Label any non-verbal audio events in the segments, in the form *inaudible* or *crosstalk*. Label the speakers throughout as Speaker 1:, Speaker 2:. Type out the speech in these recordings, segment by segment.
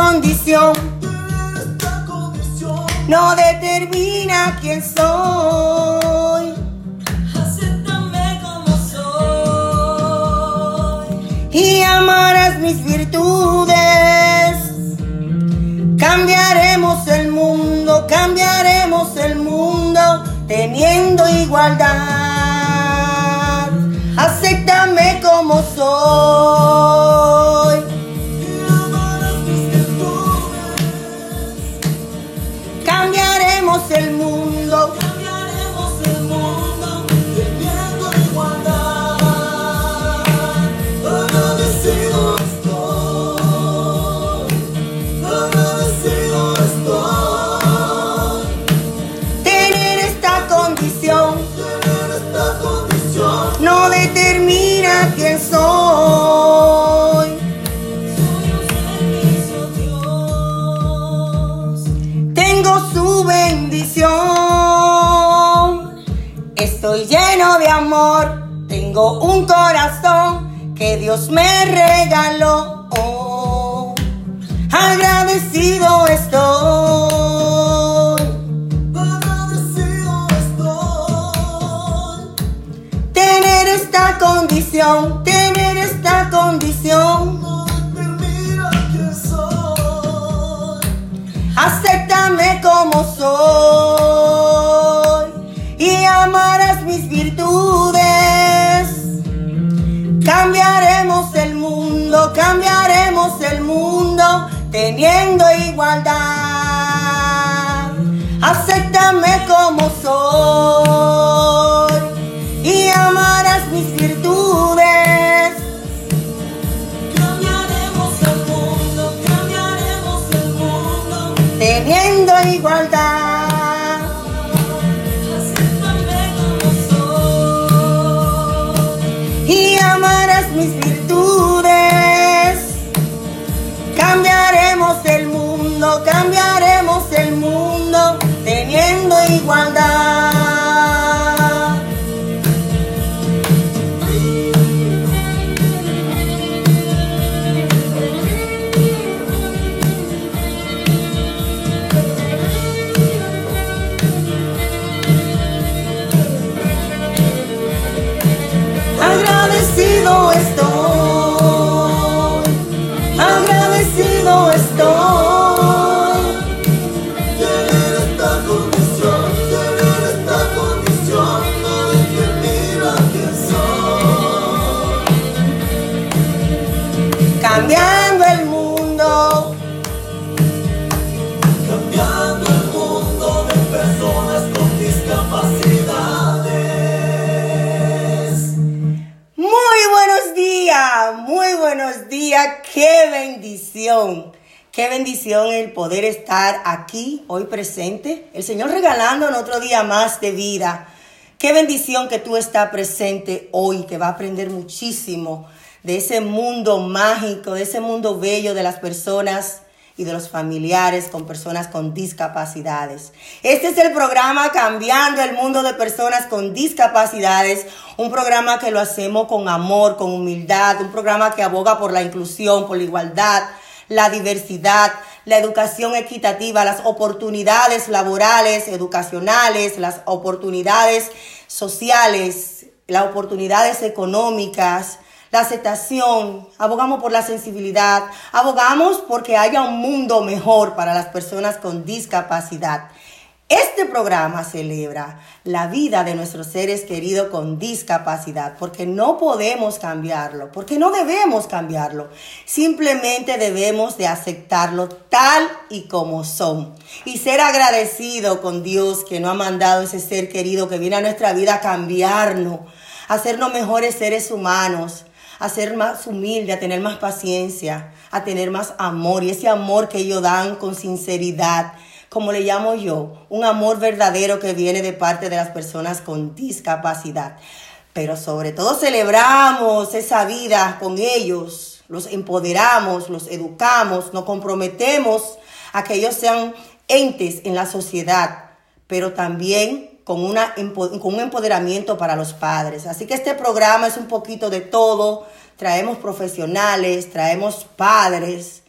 Speaker 1: condición no determina quién soy.
Speaker 2: Acéptame como soy.
Speaker 1: y amarás mis virtudes. Cambiaremos el mundo, cambiaremos el mundo, teniendo igualdad. Acéptame como soy. Amor. Tengo un corazón que Dios me regaló. Oh, agradecido estoy.
Speaker 2: Agradecido estoy.
Speaker 1: Tener esta condición, tener esta condición.
Speaker 2: No.
Speaker 1: Acéptame como soy Cambiaremos el mundo, cambiaremos el mundo teniendo igualdad. Acéptame como soy qué bendición el poder estar aquí hoy presente, el Señor regalándonos otro día más de vida. Qué bendición que tú estás presente hoy, que va a aprender muchísimo de ese mundo mágico, de ese mundo bello de las personas y de los familiares con personas con discapacidades. Este es el programa Cambiando el Mundo de Personas con Discapacidades, un programa que lo hacemos con amor, con humildad, un programa que aboga por la inclusión, por la igualdad, la diversidad, la educación equitativa, las oportunidades laborales, educacionales, las oportunidades sociales, las oportunidades económicas, la aceptación, abogamos por la sensibilidad, abogamos porque haya un mundo mejor para las personas con discapacidad. Este programa celebra la vida de nuestros seres queridos con discapacidad, porque no podemos cambiarlo, porque no debemos cambiarlo. Simplemente debemos de aceptarlo tal y como son y ser agradecido con Dios que nos ha mandado ese ser querido que viene a nuestra vida a cambiarnos, a hacernos mejores seres humanos, a ser más humilde, a tener más paciencia, a tener más amor y ese amor que ellos dan con sinceridad como le llamo yo, un amor verdadero que viene de parte de las personas con discapacidad. Pero sobre todo celebramos esa vida con ellos, los empoderamos, los educamos, nos comprometemos a que ellos sean entes en la sociedad, pero también con, una, con un empoderamiento para los padres. Así que este programa es un poquito de todo. Traemos profesionales, traemos padres,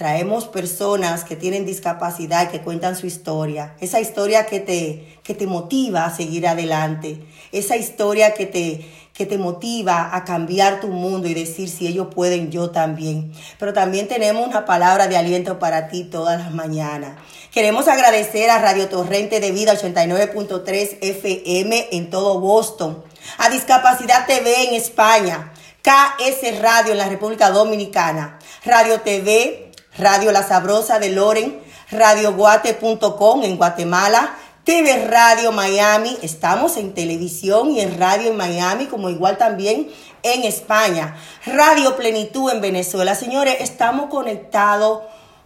Speaker 1: Traemos personas que tienen discapacidad y que cuentan su historia. Esa historia que te, que te motiva a seguir adelante. Esa historia que te, que te motiva a cambiar tu mundo y decir si ellos pueden, yo también. Pero también tenemos una palabra de aliento para ti todas las mañanas. Queremos agradecer a Radio Torrente de Vida 89.3 FM en todo Boston, a Discapacidad TV en España, KS Radio en la República Dominicana, Radio TV Radio La Sabrosa de Loren, radioguate.com en Guatemala, TV Radio Miami, estamos en televisión y en radio en Miami, como igual también en España, Radio Plenitud en Venezuela. Señores, estamos conectados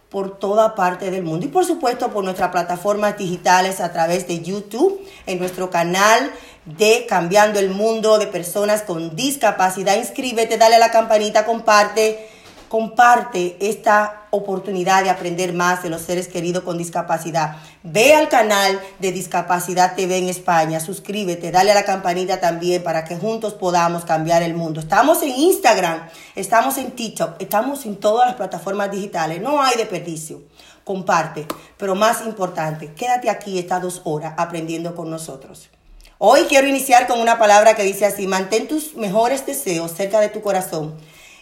Speaker 1: por toda parte del mundo y por supuesto por nuestras plataformas digitales a través de YouTube, en nuestro canal de Cambiando el Mundo de Personas con Discapacidad. Inscríbete, dale a la campanita, comparte comparte esta oportunidad de aprender más de los seres queridos con discapacidad. Ve al canal de Discapacidad TV en España, suscríbete, dale a la campanita también para que juntos podamos cambiar el mundo. Estamos en Instagram, estamos en TikTok, estamos en todas las plataformas digitales, no hay desperdicio. Comparte, pero más importante, quédate aquí estas dos horas aprendiendo con nosotros. Hoy quiero iniciar con una palabra que dice así, mantén tus mejores deseos cerca de tu corazón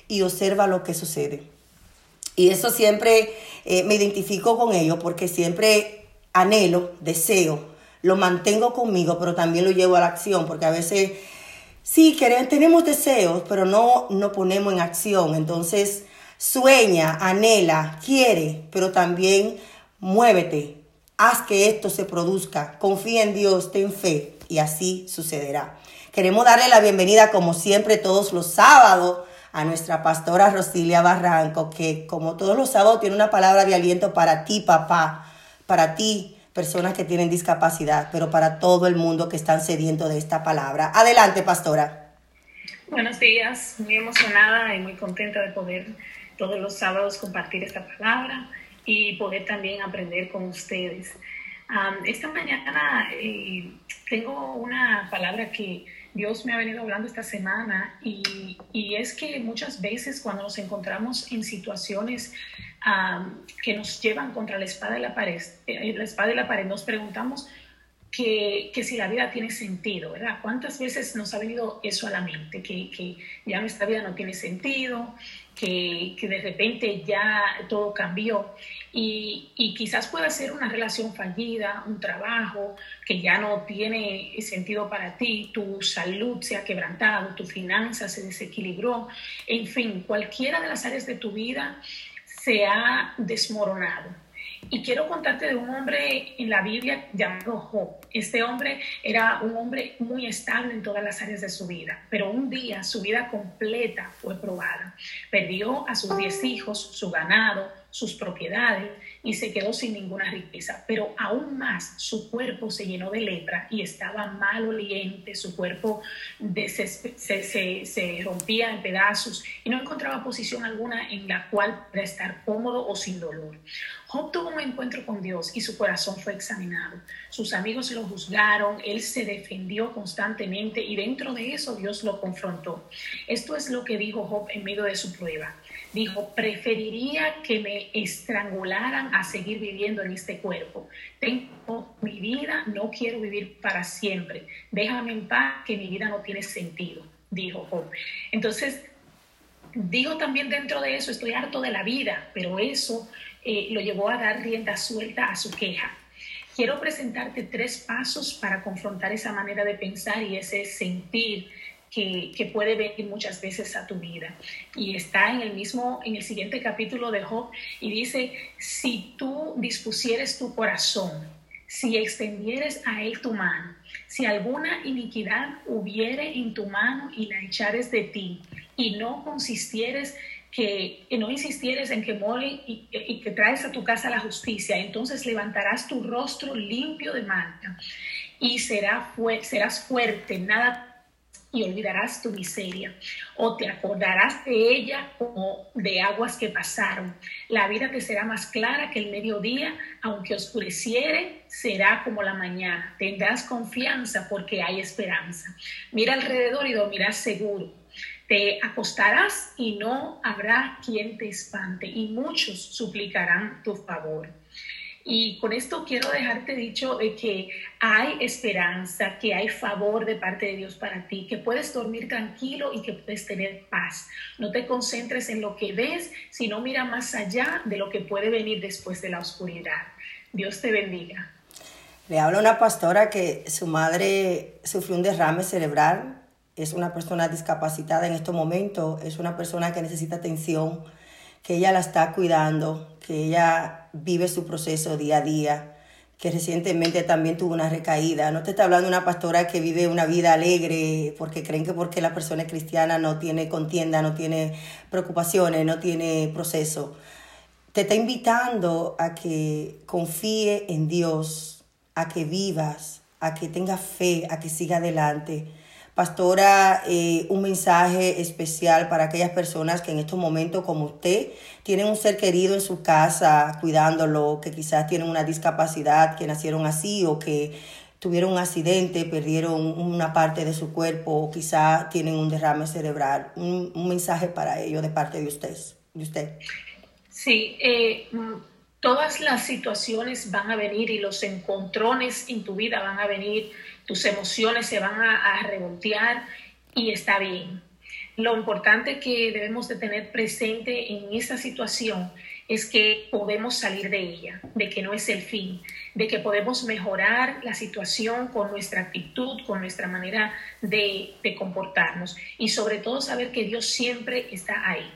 Speaker 1: y observa lo que sucede. Y eso siempre eh, me identifico con ello porque siempre anhelo, deseo, lo mantengo conmigo, pero también lo llevo a la acción porque a veces sí queremos, tenemos deseos, pero no, no ponemos en acción. Entonces sueña, anhela, quiere, pero también muévete, haz que esto se produzca, confía en Dios, ten fe y así sucederá. Queremos darle la bienvenida como siempre todos los sábados a nuestra pastora Rosilia Barranco, que como todos los sábados tiene una palabra de aliento para ti, papá, para ti, personas que tienen discapacidad, pero para todo el mundo que están sediento de esta palabra. Adelante, pastora.
Speaker 3: Buenos días, muy emocionada y muy contenta de poder todos los sábados compartir esta palabra y poder también aprender con ustedes. Um, esta mañana eh, tengo una palabra que Dios me ha venido hablando esta semana y, y es que muchas veces cuando nos encontramos en situaciones que nos llevan contra la espada de la pared, eh, la espada de la pared, nos preguntamos que, que, si la vida tiene sentido, ¿verdad? ¿Cuántas veces nos ha venido eso a la mente? Que, que ya nuestra vida no tiene sentido, que, que de repente ya todo cambió y, y, quizás pueda ser una relación fallida, un trabajo que ya no tiene sentido para ti, tu salud se ha quebrantado, tu finanza se desequilibró, en fin, cualquiera de las áreas de tu vida se ha desmoronado. Y quiero contarte de un hombre en la Biblia llamado Job. Este hombre era un hombre muy estable en todas las áreas de su vida, pero un día su vida completa fue probada. Perdió a sus diez hijos, su ganado, sus propiedades y se quedó sin ninguna riqueza. Pero aún más, su cuerpo se llenó de lepra y estaba mal oliente, su cuerpo se, se, rompía en pedazos y no encontraba posición alguna en la cual para estar cómodo o sin dolor. Job tuvo un encuentro con Dios y su corazón fue examinado. Sus amigos lo juzgaron, él se defendió constantemente y dentro de eso Dios lo confrontó. Esto es lo que dijo Job en medio de su prueba. Dijo, preferiría que me estrangularan a seguir viviendo en este cuerpo. Tengo mi vida, no quiero vivir para siempre. Déjame en paz que mi vida no tiene sentido, dijo Job. Entonces, dijo también dentro de eso, estoy harto de la vida, pero eso eh, lo llevó a dar rienda suelta a su queja. Quiero presentarte tres pasos para confrontar esa manera de pensar y ese sentir que, puede venir muchas veces a tu vida. Y está en el mismo, en el siguiente capítulo de Job, y dice, si tú dispusieres tu corazón, si extendieres a él tu mano, si alguna iniquidad hubiere en tu mano y la echares de ti, y no consistieres que, no insistieres en que mole y, que traes a tu casa la justicia, entonces levantarás tu rostro limpio de mancha y será serás fuerte, nada y olvidarás tu miseria, o te acordarás de ella como de aguas que pasaron. La vida te será más clara que el mediodía, aunque oscureciere, será como la mañana. Tendrás confianza porque hay esperanza. Mira alrededor y dormirás seguro Te acostarás y no habrá quien te espante, y muchos suplicarán tu favor. Y con esto quiero dejarte dicho eh, que hay esperanza, que hay favor de parte de Dios para ti, que puedes dormir tranquilo y que puedes tener paz. No te concentres en lo que ves, sino mira más allá de lo que puede venir después de la oscuridad. Dios te bendiga.
Speaker 1: Le habla una pastora que su madre sufrió un derrame cerebral, es una persona discapacitada en estos momentos, es una persona que necesita atención, que ella la está cuidando, que ella vive su proceso día a día, que recientemente también tuvo una recaída. No te está hablando de una pastora que vive una vida alegre porque creen que porque la persona cristiana no tiene contienda, no tiene preocupaciones, no tiene proceso. Te está invitando a que confíe en Dios, a que vivas, a que tengas fe, a que siga adelante. Pastora, eh, un mensaje especial para aquellas personas que en estos momentos, como usted, tienen un ser querido en su casa cuidándolo, que quizás tienen una discapacidad, que nacieron así o que tuvieron un accidente, perdieron una parte de su cuerpo o quizás tienen un derrame cerebral. Un, mensaje para ellos de parte de usted. De usted.
Speaker 3: Sí, eh, todas las situaciones van a venir y los encontrones en tu vida van a venir tus emociones se van a, a revoltear y está bien. Lo importante que debemos de tener presente en esta situación es que podemos salir de ella, de que no es el fin, de que podemos mejorar la situación con nuestra actitud, con nuestra manera de, de comportarnos y sobre todo saber que Dios siempre está ahí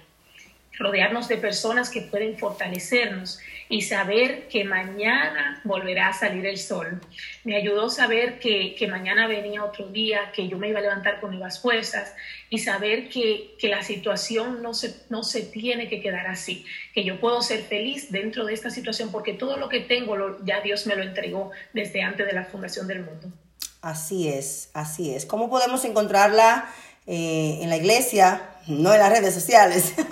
Speaker 3: rodearnos de personas que pueden fortalecernos y saber que mañana volverá a salir el sol. Me ayudó saber que, que, mañana venía otro día, que yo me iba a levantar con nuevas fuerzas y saber que, que la situación no se, no se tiene que quedar así, que yo puedo ser feliz dentro de esta situación porque todo lo que tengo ya Dios me lo entregó desde antes de la fundación del mundo.
Speaker 1: Así es, así es. ¿Cómo podemos encontrarla eh, en la iglesia? No en las redes sociales. *laughs*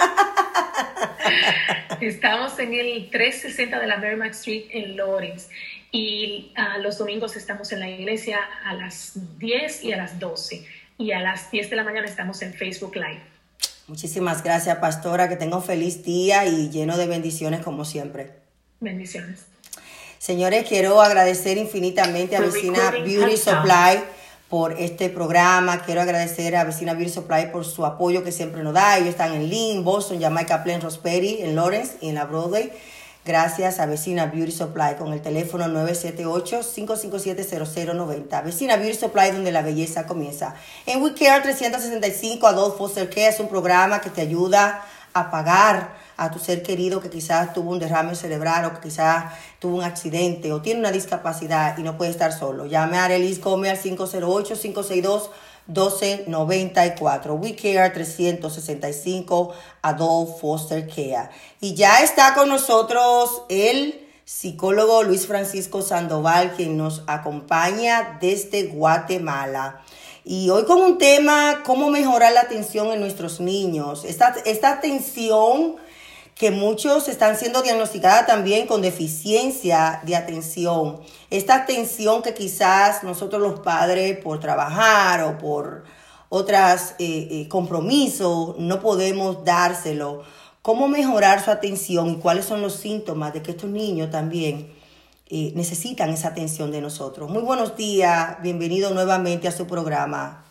Speaker 1: *laughs*
Speaker 3: Estamos en el 360 de la Merrimack Street en Lawrence y uh, los domingos estamos en la iglesia a las 10 y a las 12 y a las 10 de la mañana estamos en Facebook Live.
Speaker 1: Muchísimas gracias, pastora. Que tenga un feliz día y lleno de bendiciones como siempre.
Speaker 3: Bendiciones.
Speaker 1: Señores, quiero agradecer infinitamente a Vecina Beauty Supply por este programa. Quiero agradecer a Vecina Beauty Supply por su apoyo que siempre nos da. Ellos están en Lynn, Boston, Jamaica Plain, Roxbury, en Lawrence y en la Broadway. Gracias a Vecina Beauty Supply con el teléfono 978-557-0090. Vecina Beauty Supply donde la belleza comienza. En We Care 365 Adult Foster Care es un programa que te ayuda a pagar a tu ser querido que quizás tuvo un derrame cerebral o que quizás tuvo un accidente o tiene una discapacidad y no puede estar solo. Llame a Arelis Gómez al 508-562-1294. We Care 365 Adult Foster Care. Y ya está con nosotros el psicólogo Luis Francisco Sandoval, quien nos acompaña desde Guatemala. Y hoy con un tema, cómo mejorar la atención en nuestros niños. Esta, esta atención que muchos están siendo diagnosticadas también con deficiencia de atención. Esta atención que quizás nosotros los padres por trabajar o por otros eh, eh, compromisos no podemos dárselo. ¿Cómo mejorar su atención y cuáles son los síntomas de que estos niños también eh, necesitan esa atención de nosotros? Muy buenos días, bienvenido nuevamente a su programa.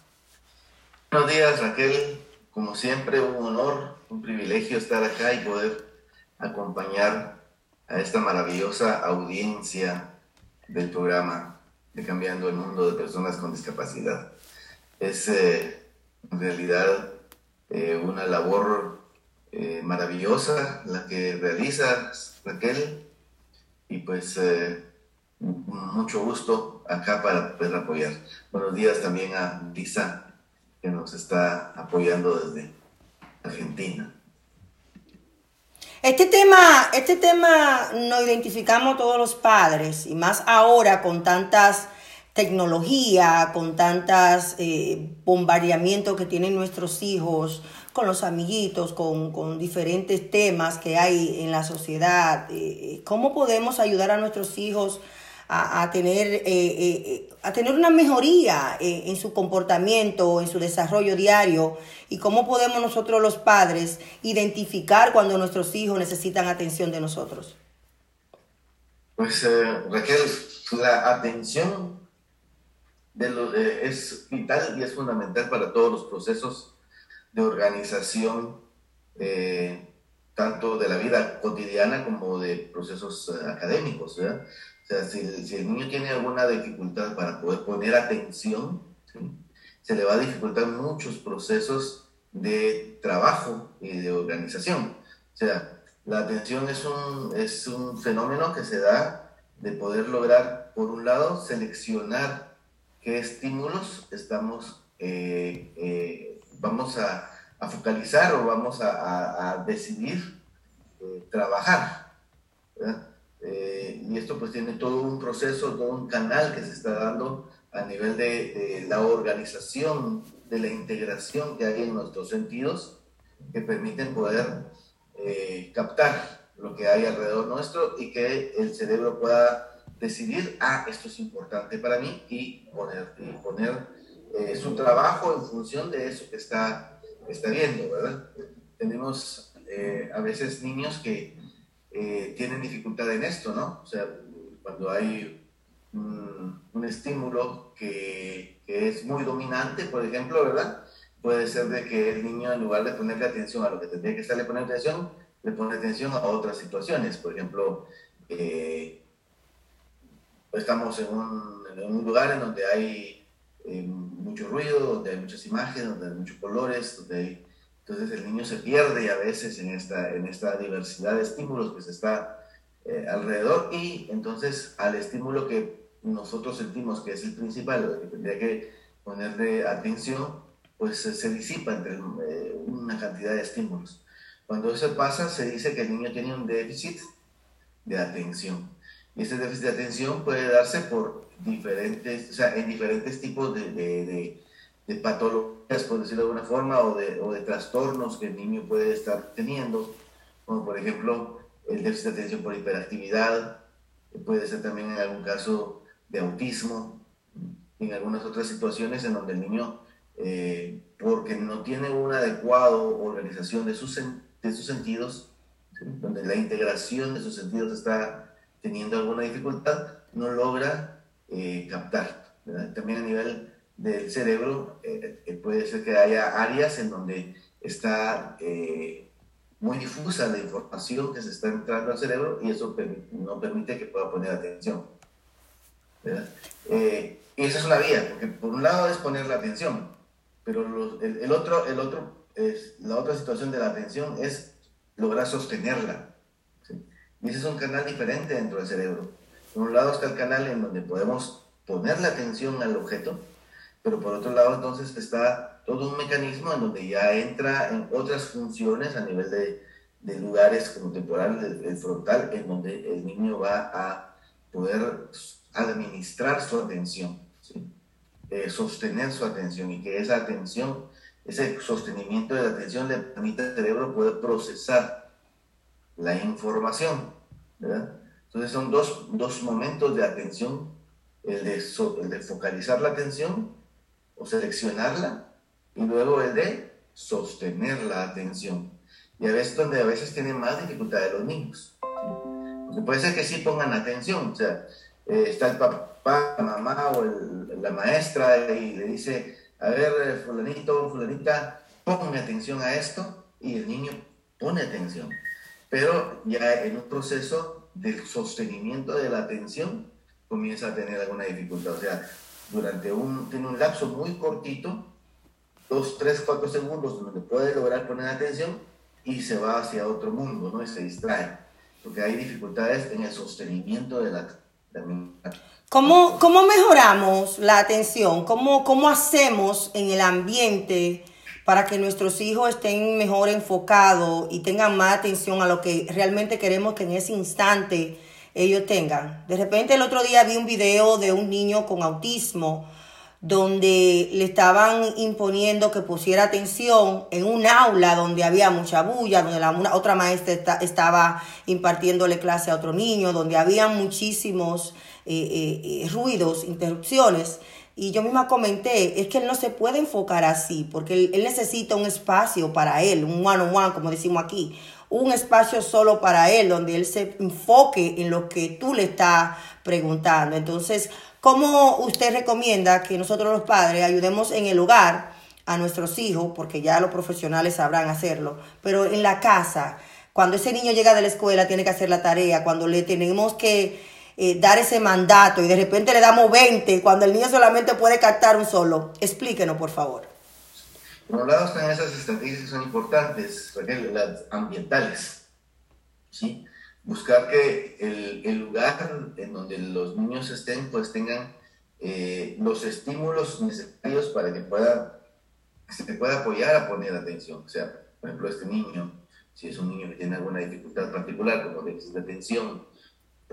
Speaker 4: Buenos días Raquel, como siempre un honor un privilegio estar acá y poder acompañar a esta maravillosa audiencia del programa de Cambiando el Mundo de Personas con Discapacidad. Es eh, en realidad eh, una labor eh, maravillosa la que realizas, Raquel, y pues eh, mucho gusto acá para poder apoyar. Buenos días también a Lisa, que nos está apoyando desde Argentina.
Speaker 1: Este tema, este tema nos identificamos todos los padres y más ahora con tantas tecnología, con tantas eh, bombardeamientos que tienen nuestros hijos, con los amiguitos, con, con diferentes temas que hay en la sociedad. Eh, ¿Cómo podemos ayudar a nuestros hijos a, a tener, eh, eh, a tener una mejoría eh, en su comportamiento, en su desarrollo diario y cómo podemos nosotros los padres identificar cuando nuestros hijos necesitan atención de nosotros.
Speaker 4: Pues eh, Raquel, la atención de lo- eh, es vital y es fundamental para todos los procesos de organización, eh, tanto de la vida cotidiana como de procesos eh, académicos. O sea, si, el- niño tiene alguna dificultad para poder poner atención, se le va a dificultar muchos procesos de trabajo y de organización. O sea, la atención es un, es un fenómeno que se da de poder lograr, por un lado, seleccionar qué estímulos estamos, eh, eh, vamos a, a focalizar o vamos a, a- decidir eh, trabajar. Eh, y esto pues tiene todo un proceso, todo un canal que se está dando a nivel de, de la organización, de la integración que hay en nuestros sentidos que permiten poder eh, captar lo que hay alrededor nuestro y que el cerebro pueda decidir, ah, esto es importante para mí y poner, y poner eh, su trabajo en función de eso que está, está viendo, ¿verdad? Tenemos eh, a veces niños que eh, tienen dificultad en esto, ¿no? O sea, cuando hay un, estímulo que, es muy dominante, por ejemplo, ¿verdad? Puede ser de que el niño, en lugar de ponerle atención a lo que tendría que estarle poniendo atención, le pone atención a otras situaciones. Por ejemplo, estamos en un, en un lugar en donde hay eh, mucho ruido, donde hay muchas imágenes, donde hay muchos colores, donde hay entonces el niño se pierde a veces en esta, en esta diversidad de estímulos que se está eh, alrededor y entonces al estímulo que nosotros sentimos que es el principal, que tendría que ponerle atención, pues se disipa entre eh, una cantidad de estímulos. Cuando eso pasa, se dice que el niño tiene un déficit de atención. Ese déficit de atención puede darse por diferentes, o sea, en diferentes tipos de, de, de, de patologías, por decirlo de alguna forma, o de, o de trastornos que el niño puede estar teniendo, como por ejemplo el déficit de atención por hiperactividad, puede ser también en algún caso de autismo, en algunas otras situaciones en donde el niño, eh, porque no tiene una adecuada organización de sus, de sus sentidos, ¿sí? donde la integración de sus sentidos está teniendo alguna dificultad, no logra eh, captar. También a nivel del cerebro eh, eh, puede ser que haya áreas en donde está muy difusa la información que se está entrando al cerebro y eso no permite que pueda poner atención. y esa es una vía, porque por un lado es poner la atención, pero el otro, el otro es, la otra situación de la atención es lograr sostenerla. Ese es un canal diferente dentro del cerebro. Por un lado está el canal en donde podemos poner la atención al objeto, pero por otro lado entonces está todo un mecanismo en donde ya entra en otras funciones a nivel de, de lugares como temporal, frontal, en donde el niño va a poder administrar su atención, ¿sí? Eh, sostener su atención y que esa atención, ese sostenimiento de la atención le permite al cerebro poder procesar la información, ¿verdad? Entonces son dos, dos momentos de atención, el de, el de focalizar la atención o seleccionarla y luego el de sostener la atención. Y a veces donde a veces tienen más dificultad de los niños. ¿sí? Puede ser que sí pongan atención, o sea, eh, está el papá, la mamá o la maestra y le dice, a ver, eh, fulanito, fulanita, ponme atención a esto y el niño pone atención. Pero ya en un proceso de sostenimiento de la atención comienza a tener alguna dificultad. O sea, durante un, tiene un lapso muy cortito, dos, tres, cuatro segundos, donde puede lograr poner atención y se va hacia otro mundo, ¿no? Y se distrae. Porque hay dificultades en el sostenimiento de la, de la-
Speaker 1: ¿Cómo, cómo mejoramos la atención? ¿Cómo, ¿Cómo hacemos en el ambiente para que nuestros hijos estén mejor enfocados y tengan más atención a lo que realmente queremos que en ese instante ellos tengan? De repente el otro día vi un video de un niño con autismo donde le estaban imponiendo que pusiera atención en un aula donde había mucha bulla, donde la una- otra maestra esta- estaba impartiéndole clase a otro niño, donde había muchísimos eh, eh, eh, ruidos, interrupciones. Y yo misma comenté, es que él no se puede enfocar así, porque él, necesita un espacio para él, un one-on-one, como decimos aquí, un espacio solo para él, donde él se enfoque en lo que tú le estás preguntando. Entonces, ¿cómo usted recomienda que nosotros los padres ayudemos en el hogar a nuestros hijos, porque ya los profesionales sabrán hacerlo, pero en la casa, cuando ese niño llega de la escuela, tiene que hacer la tarea, cuando le tenemos que eh, dar ese mandato y de repente le damos 20, cuando el niño solamente puede captar un solo? Explíquenos, por favor.
Speaker 4: Por un lado están esas estrategias que son importantes, las ambientales. ¿sí? Buscar que el, el lugar en donde los niños estén, pues tengan eh, los estímulos necesarios para que pueda, se pueda apoyar a poner atención. O sea, por ejemplo, este niño, si es un niño que tiene alguna dificultad particular, como déficit de atención,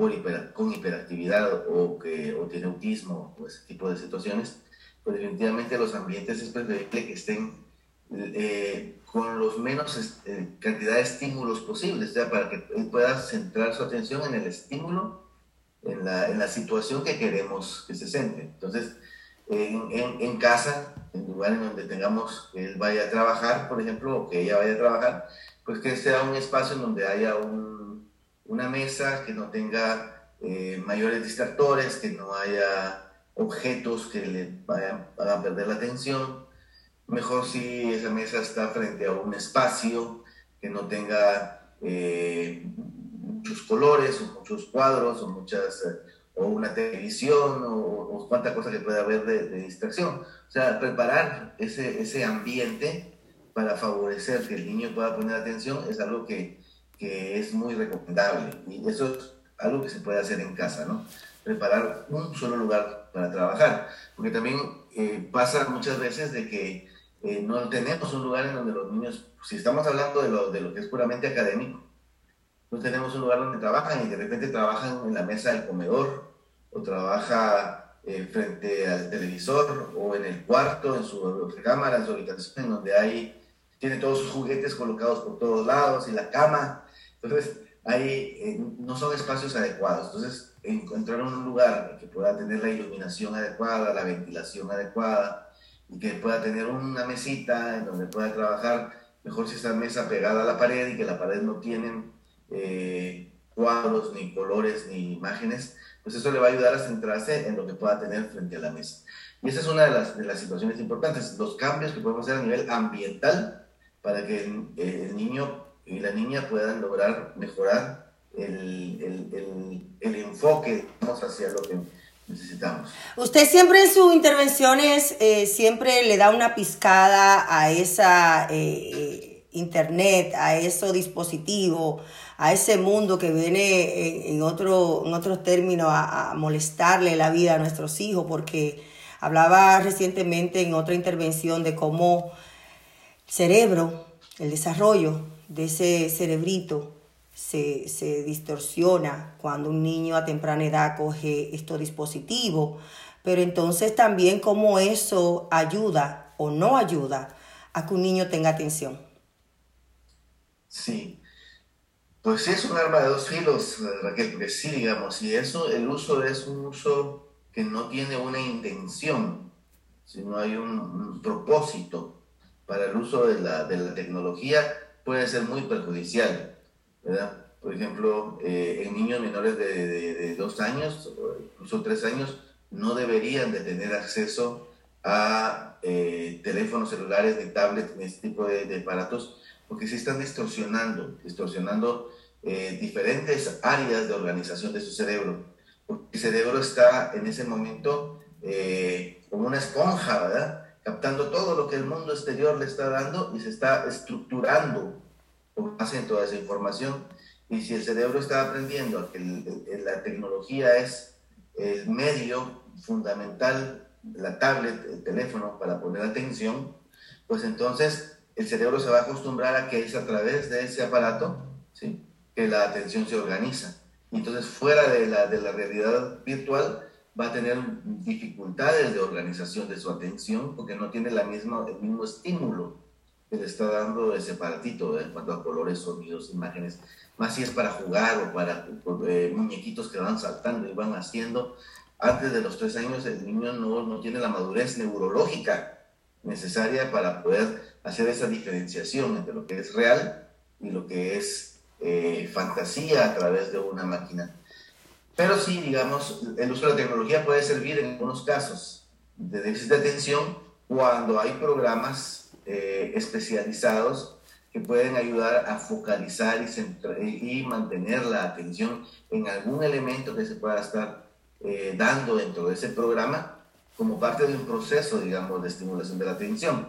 Speaker 4: hiper- con hiperactividad o que o tiene autismo o ese tipo de situaciones, pues definitivamente los ambientes es preferible que estén eh, con los menos eh, cantidad de estímulos posibles, ya para que él pueda centrar su atención en el estímulo, en la, en la situación que queremos que se centre. Entonces, en, en, en casa, en lugares en donde tengamos que él vaya a trabajar, por ejemplo, o que ella vaya a trabajar, pues que sea un espacio en donde haya un, una mesa que no tenga eh, mayores distractores, que no haya objetos que le vayan, hagan perder la atención. Mejor si esa mesa está frente a un espacio que no tenga eh, muchos colores o muchos cuadros o muchas eh, o una televisión o, o cuánta cosa que pueda haber de, de distracción. O sea, preparar ese, ese ambiente para favorecer que el niño pueda poner atención es algo que, que es muy recomendable. Y eso es algo que se puede hacer en casa, ¿no? Preparar un solo lugar para trabajar. Porque también eh, pasa muchas veces de que eh, no tenemos un lugar en donde los niños, si estamos hablando de lo, de lo que es puramente académico, no tenemos un lugar donde trabajan y de repente trabajan en la mesa del comedor o trabaja eh, frente al televisor o en el cuarto, en su recámara, en su habitación, en donde hay, tiene todos sus juguetes colocados por todos lados y la cama. Entonces, ahí eh, no son espacios adecuados. Entonces, encontrar un lugar que pueda tener la iluminación adecuada, la ventilación adecuada y que pueda tener una mesita en donde pueda trabajar, mejor si esa mesa pegada a la pared y que la pared no tienen eh, cuadros, ni colores, ni imágenes, pues eso le va a ayudar a centrarse en lo que pueda tener frente a la mesa. Y esa es una de las, de las situaciones importantes, los cambios que podemos hacer a nivel ambiental para que el, el niño y la niña puedan lograr mejorar el, el, el, enfoque digamos, hacia lo que necesitamos.
Speaker 1: Usted siempre en sus intervenciones eh, siempre le da una pizcada a esa eh, eh, internet, a ese dispositivo, a ese mundo que viene en, en otro, en otros términos a, a molestarle la vida a nuestros hijos, porque hablaba recientemente en otra intervención de cómo cerebro, el desarrollo de ese cerebrito se, se, distorsiona cuando un niño a temprana edad coge estos dispositivos, pero entonces también cómo eso ayuda o no ayuda a que un niño tenga atención.
Speaker 4: Sí, pues es un arma de dos filos, Raquel, porque sí, digamos, y eso, el uso es un uso que no tiene una intención, sino hay un, un propósito para el uso de la, de la tecnología, puede ser muy perjudicial. ¿verdad? Por ejemplo, eh, en niños menores de, de, de, dos años incluso tres años no deberían de tener acceso a eh, teléfonos celulares, ni tablets, ni este tipo de, de, aparatos, porque se están distorsionando, distorsionando eh, diferentes áreas de organización de su cerebro. Porque el cerebro está en ese momento eh, como una esponja, ¿verdad? Captando todo lo que el mundo exterior le está dando y se está estructurando con base en toda esa información. Y si el cerebro está aprendiendo a que la tecnología es el medio fundamental, la tablet, el teléfono para poner atención, pues entonces el cerebro se va a acostumbrar a que es a través de ese aparato ¿sí? que la atención se organiza. Entonces fuera de la, de la realidad virtual, va a tener dificultades de organización de su atención porque no tiene la misma, el mismo estímulo que le está dando ese aparatito en cuanto a colores, sonidos, imágenes. Más si es para jugar o para eh, muñequitos que van saltando y van haciendo. Antes de los tres años el niño no, no tiene la madurez neurológica necesaria para poder hacer esa diferenciación entre lo que es real y lo que es eh, fantasía a través de una máquina. Pero sí, digamos, el uso de la tecnología puede servir en algunos casos de déficit de atención cuando hay programas eh, especializados que pueden ayudar a focalizar y, y, mantener la atención en algún elemento que se pueda estar eh, dando dentro de ese programa como parte de un proceso, digamos, de estimulación de la atención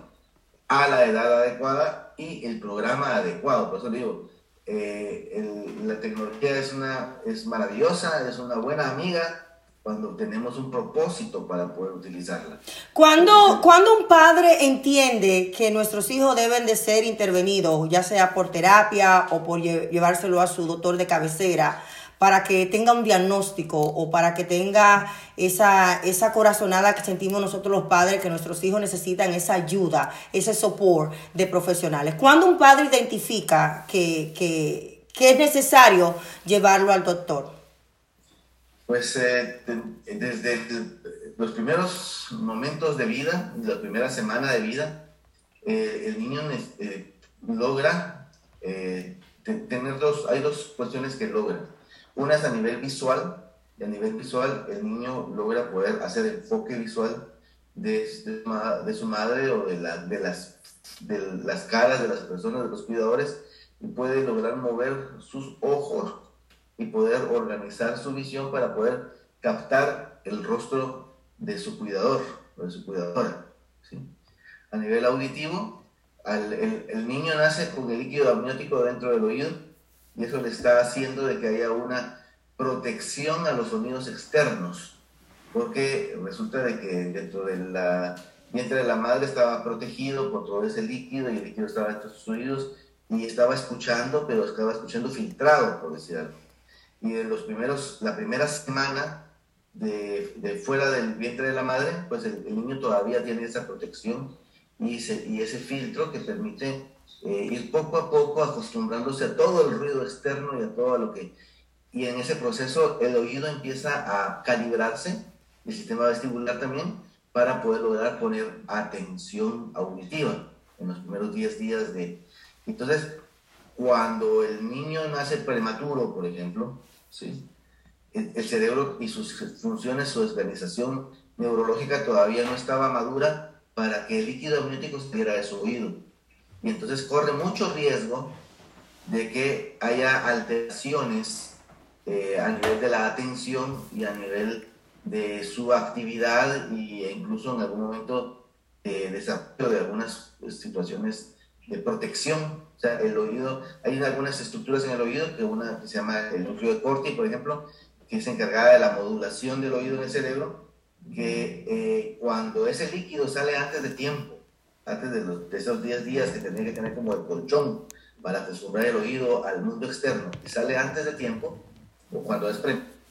Speaker 4: a la edad adecuada y el programa adecuado. Por eso digo, eh, la tecnología es, una, es maravillosa, es una buena amiga cuando tenemos un propósito para poder utilizarla.
Speaker 1: Cuando, cuando un padre entiende que nuestros hijos deben de ser intervenidos, ya sea por terapia o por llevárselo a su doctor de cabecera, para que tenga un diagnóstico o para que tenga esa, esa corazonada que sentimos nosotros los padres, que nuestros hijos necesitan esa ayuda, ese soporte de profesionales. Cuando un padre identifica que, que, que es necesario llevarlo al doctor?
Speaker 4: Pues eh, desde los primeros momentos de vida, la primera semana de vida, eh, el niño eh, logra tener dos, hay dos cuestiones que logra una es a nivel visual, y a nivel visual el niño logra poder hacer enfoque visual de, su madre o de, la, de, las, de las caras de las personas, de los cuidadores, y puede lograr mover sus ojos y poder organizar su visión para poder captar el rostro de su cuidador o de su cuidadora. A nivel auditivo, el, el, niño nace con el líquido amniótico dentro del oído y eso le está haciendo de que haya una protección a los sonidos externos, porque resulta de que dentro de la vientre de la madre estaba protegido por todo ese líquido y el líquido estaba entre sus oídos y estaba escuchando, pero estaba escuchando filtrado, por decir algo. Y en los primeros, la primera semana de, de fuera del vientre de la madre, pues el, niño todavía tiene esa protección y, y ese filtro que permite eh, ir poco a poco acostumbrándose a todo el ruido externo y a todo lo que... Y en ese proceso el oído empieza a calibrarse, el sistema vestibular también, para poder lograr poner atención auditiva en los primeros 10 días de... Entonces, cuando el niño nace prematuro, por ejemplo, ¿sí? el, el cerebro y sus funciones, su organización neurológica todavía no estaba madura para que el líquido amniótico saliera de su oído y entonces corre mucho riesgo de que haya alteraciones eh, a nivel de la atención y a nivel de su actividad e incluso en algún momento de desarrollo de algunas situaciones de protección. O sea, el oído, hay algunas estructuras en el oído, que una que se llama el núcleo de Corti, por ejemplo, que es encargada de la modulación del oído en el cerebro, que eh, cuando ese líquido sale antes de tiempo, antes de, esos 10 días que tenía que tener como el colchón para acostumbrar el oído al mundo externo y sale antes de tiempo, o cuando es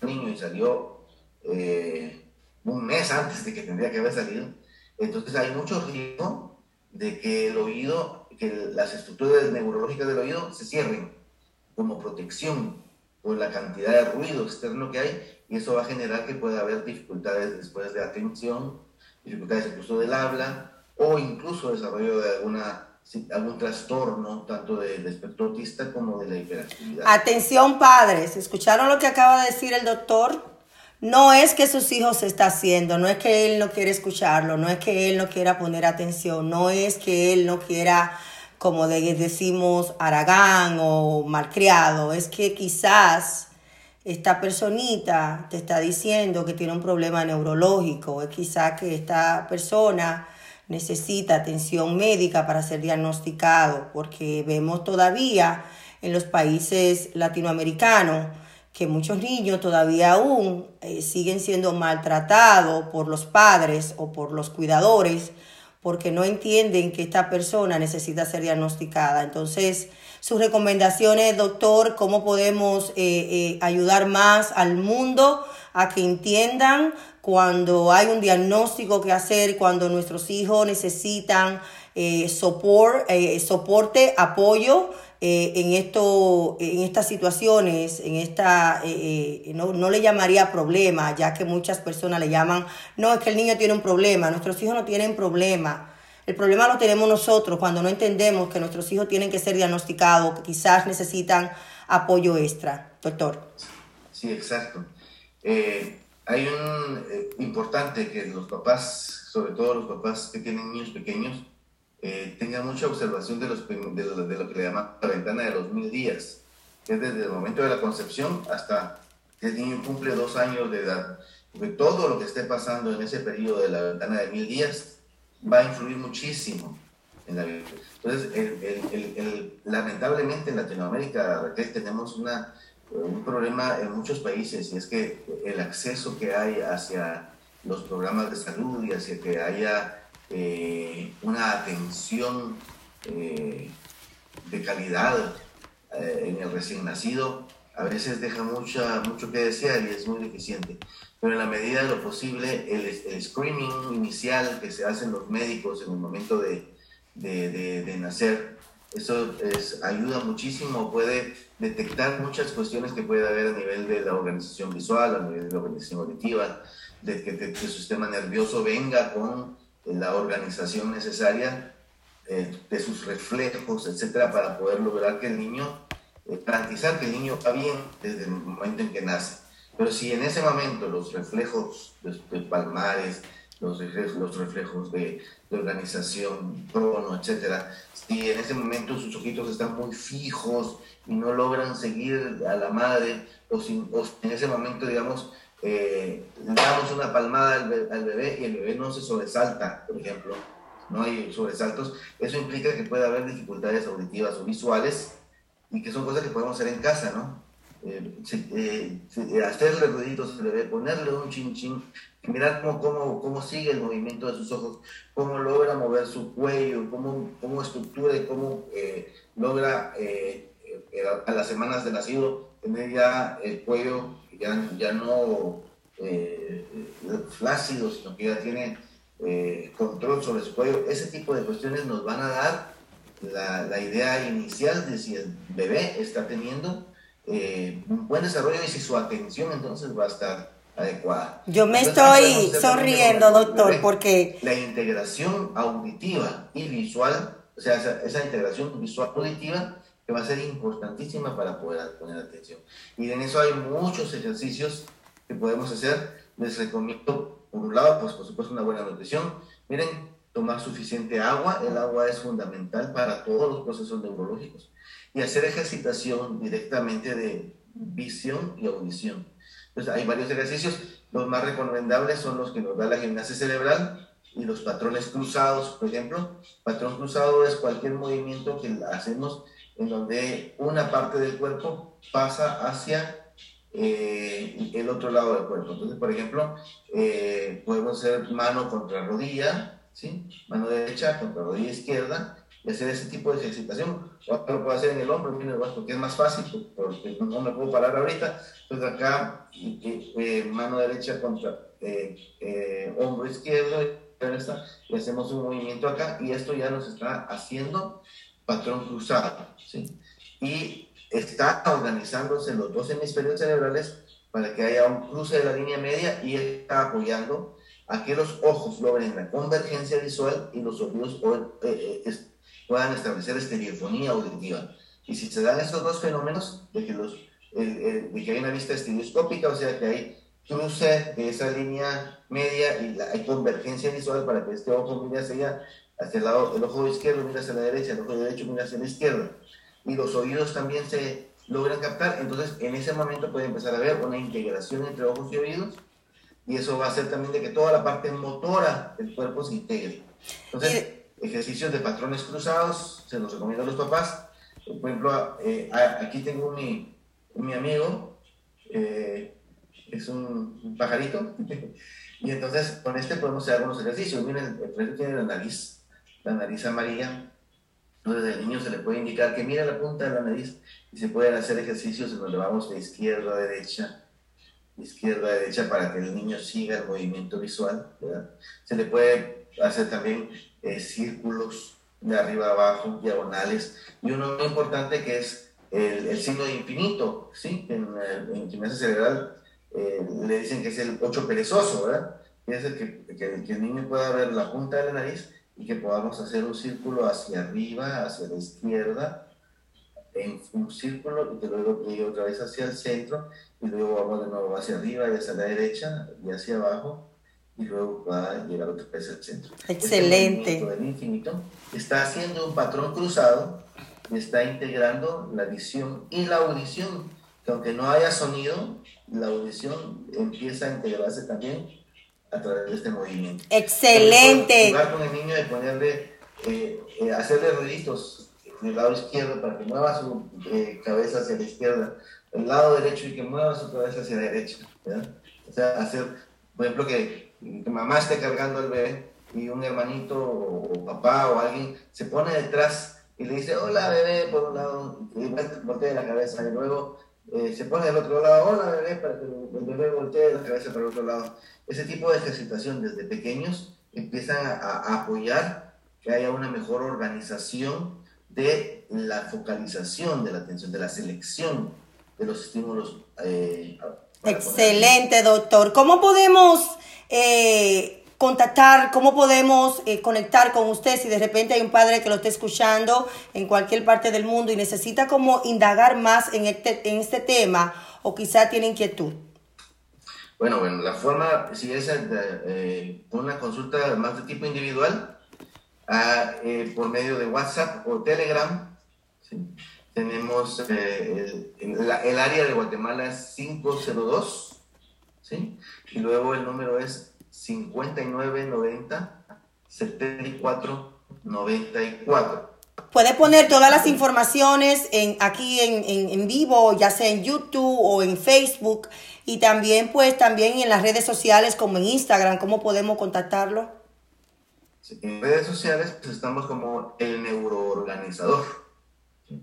Speaker 4: niño y salió eh, un mes antes de que tendría que haber salido, entonces hay mucho riesgo de que el oído, que las estructuras neurológicas del oído se cierren como protección por la cantidad de ruido externo que hay y eso va a generar que pueda haber dificultades después de atención, dificultades incluso del habla, o incluso desarrollo de alguna, algún trastorno, tanto del espectro autista como de la hiperactividad.
Speaker 1: Atención padres, ¿escucharon lo que acaba de decir el doctor? No es que sus hijos se está haciendo, no es que él no quiere escucharlo, no es que él no quiera poner atención, no es que él no quiera, como decimos, aragán o malcriado, es que quizás esta personita te está diciendo que tiene un problema neurológico, es quizás que esta persona necesita atención médica para ser diagnosticado, porque vemos todavía en los países latinoamericanos que muchos niños todavía aún eh, siguen siendo maltratados por los padres o por los cuidadores porque no entienden que esta persona necesita ser diagnosticada. Entonces, sus recomendaciones, doctor, cómo podemos eh, eh, ayudar más al mundo a que entiendan cuando hay un diagnóstico que hacer, cuando nuestros hijos necesitan eh, sopor- eh, soporte, apoyo eh, en, esto, en estas situaciones, en esta, eh, no, no le llamaría problema, ya que muchas personas le llaman, no, es que el niño tiene un problema, nuestros hijos no tienen problema. El problema lo tenemos nosotros cuando no entendemos que nuestros hijos tienen que ser diagnosticados, que quizás necesitan apoyo extra. Doctor.
Speaker 4: Sí, exacto. Eh, hay un eh, importante que los papás, sobre todo los papás que tienen niños pequeños, eh, tengan mucha observación de, los, de, lo, de lo que le llaman la ventana de los mil días, que es desde el momento de la concepción hasta que el niño cumple dos años de edad. Porque todo lo que esté pasando en ese periodo de la ventana de mil días va a influir muchísimo en la vida. Entonces, el- el- el- lamentablemente en Latinoamérica, tenemos una, un problema en muchos países y es que el acceso que hay hacia los programas de salud y hacia que haya eh, una atención eh, de calidad eh, en el recién nacido, a veces deja mucha, mucho que desear y es muy deficiente. Pero en la medida de lo posible, el, screening inicial que se hacen los médicos en el momento de- de nacer, eso es- ayuda muchísimo, puede detectar muchas cuestiones que puede haber a nivel de la organización visual, a nivel de la organización auditiva, de que, de su sistema nervioso venga con la organización necesaria eh, de sus reflejos, etcétera, para poder lograr que el niño, eh, garantizar que el niño va bien desde el momento en que nace. Pero si en ese momento los reflejos de, de palmares, los reflejos, los reflejos de, de organización, crono, etcétera, si en ese momento sus ojitos están muy fijos y no logran seguir a la madre, o si, o en ese momento, digamos, eh, damos una palmada al, al bebé y el bebé no se sobresalta, por ejemplo, no hay sobresaltos, eso implica que puede haber dificultades auditivas o visuales y que son cosas que podemos hacer en casa, ¿no? Eh, se- eh, se- hacerle ruiditos al bebé, ponerle un chin chin, mirar cómo, cómo, cómo sigue el movimiento de sus ojos, cómo logra mover su cuello, cómo, cómo estructura y cómo eh, logra eh, eh, a las semanas de nacido tener ya el cuello ya, ya no eh, eh, flácido, sino que ya tiene eh, control sobre su cuello. Ese tipo de cuestiones nos van a dar la idea inicial de si el bebé está teniendo eh, un buen desarrollo y si su atención entonces va a estar adecuada.
Speaker 1: Yo me
Speaker 4: Entonces,
Speaker 1: estoy sonriendo, doctor, porque
Speaker 4: la integración auditiva y visual, o sea, esa, esa integración visual auditiva que va a ser importantísima para poder poner atención. Y en eso hay muchos ejercicios que podemos hacer. Les recomiendo, por un lado, pues por supuesto una buena nutrición. Miren, tomar suficiente agua. El agua es fundamental para todos los procesos neurológicos. Y hacer ejercitación directamente de visión y audición. Entonces, hay varios ejercicios. Los más recomendables son los que nos da la gimnasia cerebral y los patrones cruzados, por ejemplo. Patrón cruzado es cualquier movimiento que hacemos en donde una parte del cuerpo pasa hacia eh, el otro lado del cuerpo. Entonces, por ejemplo, eh, podemos hacer mano contra rodilla, ¿sí? Mano derecha contra rodilla izquierda y hacer ese tipo de ejercitación. O lo puedo hacer en el hombro, porque es más fácil, porque no me puedo parar ahorita. Entonces acá, eh, eh, mano derecha contra eh, eh, hombro izquierdo y hacemos un movimiento acá y esto ya nos está haciendo patrón cruzado, ¿sí? Y está organizándose los dos hemisferios cerebrales para que haya un cruce de la línea media y está apoyando a que los ojos logren la convergencia visual y los oídos eh, eh, puedan establecer estereofonía auditiva. Y si se dan estos dos fenómenos, de que, los, el- el- de que hay una vista estereoscópica, o sea que hay cruce de esa línea media y la- hay convergencia visual para que este ojo mire hacia hacia el lado, el ojo izquierdo mira hacia la derecha, el ojo derecho mira hacia la izquierda. Y los oídos también se logran captar, entonces en ese momento puede empezar a haber una integración entre ojos y oídos, y eso va a hacer también de que toda la parte motora del cuerpo se integre. Entonces, ejercicios de patrones cruzados, se los recomiendo a los papás. Por ejemplo, eh, aquí tengo mi, mi amigo, eh, es un, un pajarito, *laughs* y entonces con este podemos hacer algunos ejercicios. Miren, el proyecto tiene la nariz, la nariz amarilla, Entonces el niño se le puede indicar que mira la punta de la nariz y se pueden hacer ejercicios en donde vamos de izquierda a derecha, de izquierda a derecha para que el niño siga el movimiento visual. ¿verdad? Se le puede hacer también eh, círculos de arriba abajo, diagonales, y uno muy importante que es el, el signo de infinito, ¿sí? En, eh, en gimnasia cerebral eh, le dicen que es el ocho perezoso, ¿verdad? Que el que el niño pueda ver la punta de la nariz y que podamos hacer un círculo hacia arriba, hacia la izquierda, en un círculo y que luego llegue otra vez hacia el centro y luego vamos de nuevo hacia arriba y hacia la derecha y hacia abajo y luego va a llegar otra vez al centro.
Speaker 1: Excelente.
Speaker 4: Este del infinito está haciendo un patrón cruzado y está integrando la visión y la audición, que aunque no haya sonido, la audición empieza a integrarse también a través de este movimiento.
Speaker 1: Excelente.
Speaker 4: Jugar con el niño y ponerle, eh, eh, hacerle ruiditos del lado izquierdo para que mueva su eh, cabeza hacia la izquierda, el lado derecho y que mueva su cabeza hacia la derecha. ¿verdad? O sea, hacer, por ejemplo, que, mamá esté cargando al bebé y un hermanito o, papá o alguien se pone detrás y le dice, hola bebé, por un lado, y voltea la cabeza y luego eh, se pone del otro lado, hola bebé, para que el bebé voltee la cabeza para el otro lado. Ese tipo de ejercitación desde pequeños empiezan a, a apoyar que haya una mejor organización de la focalización de la atención, de la selección de los estímulos. eh, para poner-
Speaker 1: Excelente, doctor. ¿Cómo podemos eh, contactar, cómo podemos eh, conectar con usted si de repente hay un padre que lo esté escuchando en cualquier parte del mundo y necesita como indagar más en este, en este tema o quizá tiene inquietud?
Speaker 4: Bueno, bueno, la forma, si es eh, una consulta más de tipo individual, ah, por medio de WhatsApp o Telegram, tenemos el, el- área de Guatemala es 502, ¿sí? Y luego el número es 5990 7494.
Speaker 1: Puede poner todas las informaciones en, aquí en, en, en vivo, ya sea en YouTube o en Facebook, y también pues también en las redes sociales como en Instagram, ¿cómo podemos contactarlo?
Speaker 4: Sí, En redes sociales pues, estamos como el neuroorganizador. ¿sí?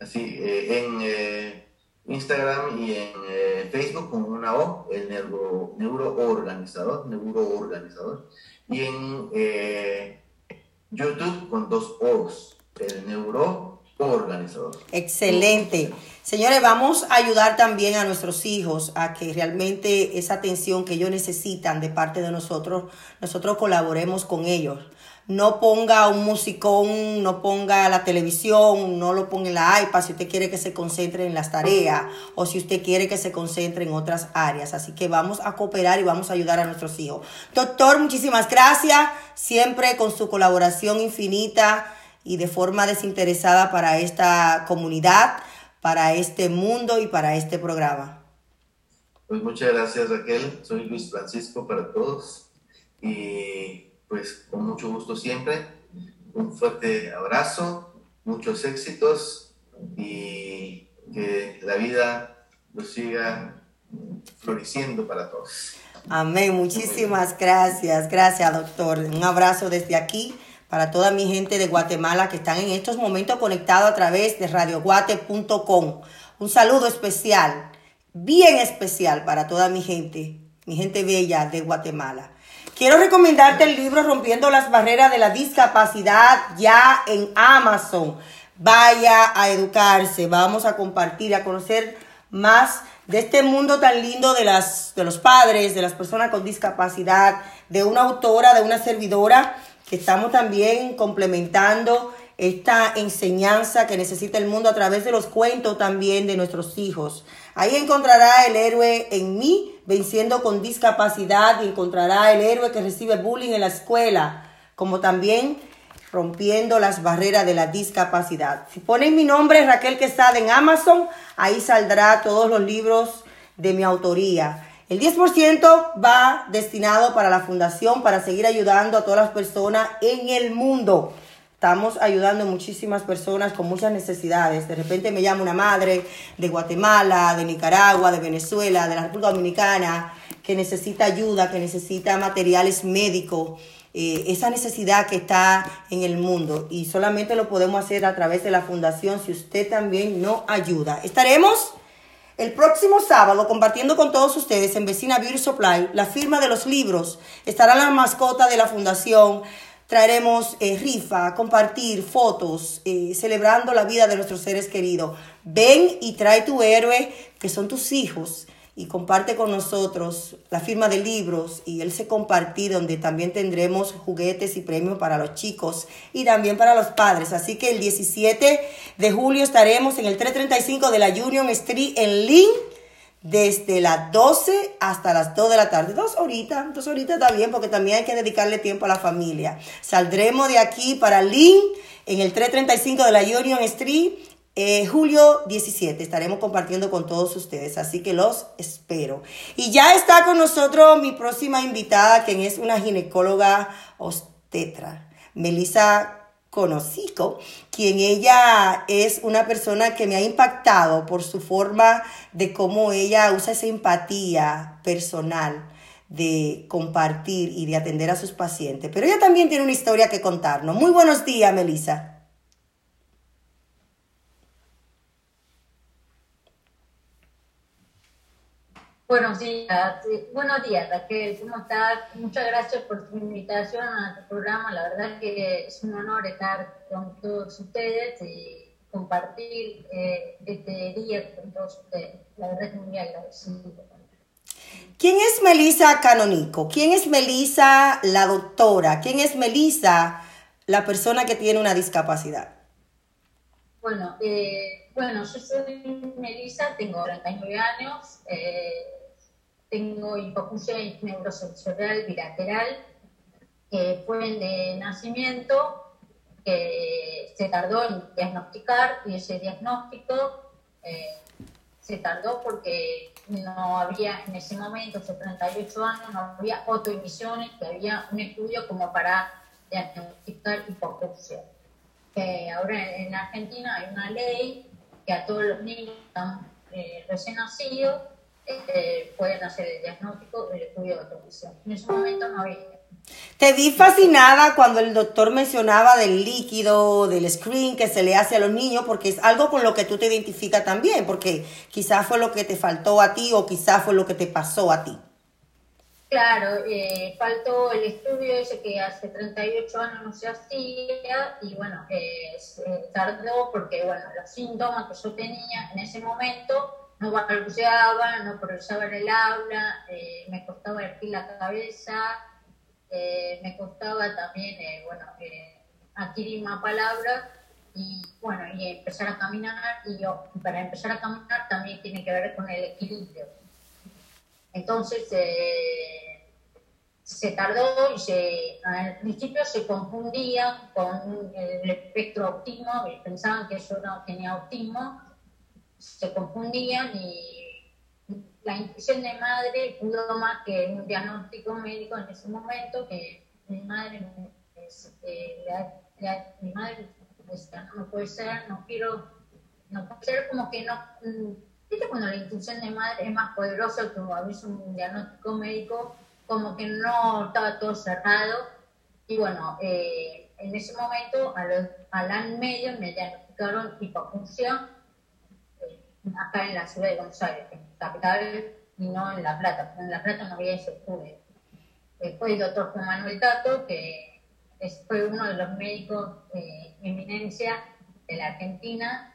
Speaker 4: Así, eh, en eh, Instagram y en eh, Facebook con una O, el neuro, neuroorganizador, neuroorganizador. Y en eh, YouTube con dos O's, el neuroorganizador.
Speaker 1: Excelente. Señores, vamos a ayudar también a nuestros hijos a que realmente esa atención que ellos necesitan de parte de nosotros, nosotros colaboremos con ellos. No ponga un musicón, no ponga la televisión, no lo ponga en la iPad si usted quiere que se concentre en las tareas o si usted quiere que se concentre en otras áreas. Así que vamos a cooperar y vamos a ayudar a nuestros hijos. Doctor, muchísimas gracias. Siempre con su colaboración infinita y de forma desinteresada para esta comunidad, para este mundo y para este programa.
Speaker 4: Pues muchas gracias Raquel, soy Luis Francisco para todos y pues con mucho gusto siempre, un fuerte abrazo, muchos éxitos y que la vida siga floreciendo para todos.
Speaker 1: Amén. Muchísimas gracias. Gracias, doctor. Un abrazo desde aquí para toda mi gente de Guatemala que están en estos momentos conectados a través de radioguate.com. Un saludo especial, bien especial para toda mi gente, mi gente bella de Guatemala. Quiero recomendarte el libro Rompiendo las Barreras de la Discapacidad ya en Amazon. Vaya a educarse, vamos a compartir, a conocer más de este mundo tan lindo de, las, de los padres, de las personas con discapacidad, de una autora, de una servidora, que estamos también complementando esta enseñanza que necesita el mundo a través de los cuentos también de nuestros hijos. Ahí encontrará el héroe en mí, venciendo con discapacidad, y encontrará el héroe que recibe bullying en la escuela, como también rompiendo las barreras de la discapacidad. Si ponen mi nombre, Raquel Quesada, en Amazon, ahí saldrá todos los libros de mi autoría. El 10% va destinado para la fundación, para seguir ayudando a todas las personas en el mundo. Estamos ayudando a muchísimas personas con muchas necesidades. De repente me llama una madre de Guatemala, de Nicaragua, de Venezuela, de la República Dominicana, que necesita ayuda, que necesita materiales médicos eh, esa necesidad que está en el mundo y solamente lo podemos hacer a través de la fundación si usted también nos ayuda. Estaremos el próximo sábado compartiendo con todos ustedes en Vecina Beauty Supply la firma de los libros. Estará la mascota de la fundación. Traeremos eh, rifa, compartir fotos, eh, celebrando la vida de nuestros seres queridos. Ven y trae tu héroe, que son tus hijos y comparte con nosotros la firma de libros y él se compartí donde también tendremos juguetes y premios para los chicos y también para los padres. Así que el 17 de julio estaremos en el 335 de la Union Street en Lynn desde las 12 hasta las 2 de la tarde. Dos horitas, dos horitas está bien porque también hay que dedicarle tiempo a la familia. Saldremos de aquí para Lynn en el 335 de la Union Street eh, julio 17 estaremos compartiendo con todos ustedes, así que los espero. Y ya está con nosotros mi próxima invitada, quien es una ginecóloga obstetra, Melissa Conocico, quien ella es una persona que me ha impactado por su forma de cómo ella usa esa empatía personal de compartir y de atender a sus pacientes. Pero ella también tiene una historia que contarnos. Muy buenos días, Melissa.
Speaker 5: Buenos días, buenos días Raquel, ¿cómo estás? Muchas gracias por tu invitación a tu programa, la verdad que es un honor estar con todos ustedes y compartir eh, este día con todos ustedes, la verdad que muy agradecido.
Speaker 1: ¿Quién es Melisa Canonico? ¿Quién es Melisa la doctora? ¿Quién es Melisa la persona que tiene una discapacidad?
Speaker 5: Bueno, eh, bueno, yo soy Melisa, tengo 39 años, eh, tengo hipoacusia neurosensorial bilateral, que fue de nacimiento, que se tardó en diagnosticar y ese diagnóstico eh, se tardó porque no había en ese momento, hace 38 años, no había autoemisiones, que había un estudio como para diagnosticar hipoacusia. ahora en Argentina hay una ley que a todos los niños eh, recién nacidos eh, pueden hacer el diagnóstico el estudio de. En ese momento no había.
Speaker 1: Te vi fascinada cuando el doctor mencionaba del líquido, del screen que se le hace a los niños, porque es algo con lo que tú te identificas también, porque quizás fue lo que te faltó a ti o quizás fue lo que te pasó a ti.
Speaker 5: Claro, eh, faltó el estudio ese que hace 38 años no se hacía y bueno, eh, tardó porque bueno, los síntomas que yo tenía en ese momento no balbuceaba, no progresaba en el aula, eh, me costaba erguir la cabeza, eh, me costaba también, eh, bueno, adquirir más palabras y, bueno, y empezar a caminar. Y yo, para empezar a caminar también tiene que ver con el equilibrio. Entonces, se tardó y se, al principio se confundía con el espectro autismo, pensaban que yo no tenía autismo, se confundían y la intuición de madre pudo más que un diagnóstico médico en ese momento que mi madre este, mi madre decía no, puede ser no quiero no puede ser como que no mm, viste cuando la intuición de madre es más poderosa que un diagnóstico médico como que no estaba todo cerrado. Y bueno eh, en ese momento al año medio me diagnosticaron hipofunción acá en la ciudad de Buenos Aires, en capital, y no en La Plata, porque en La Plata no había ese estudio. Fue el doctor Juan Manuel Tato, que fue uno de los médicos eh, eminencia de la Argentina,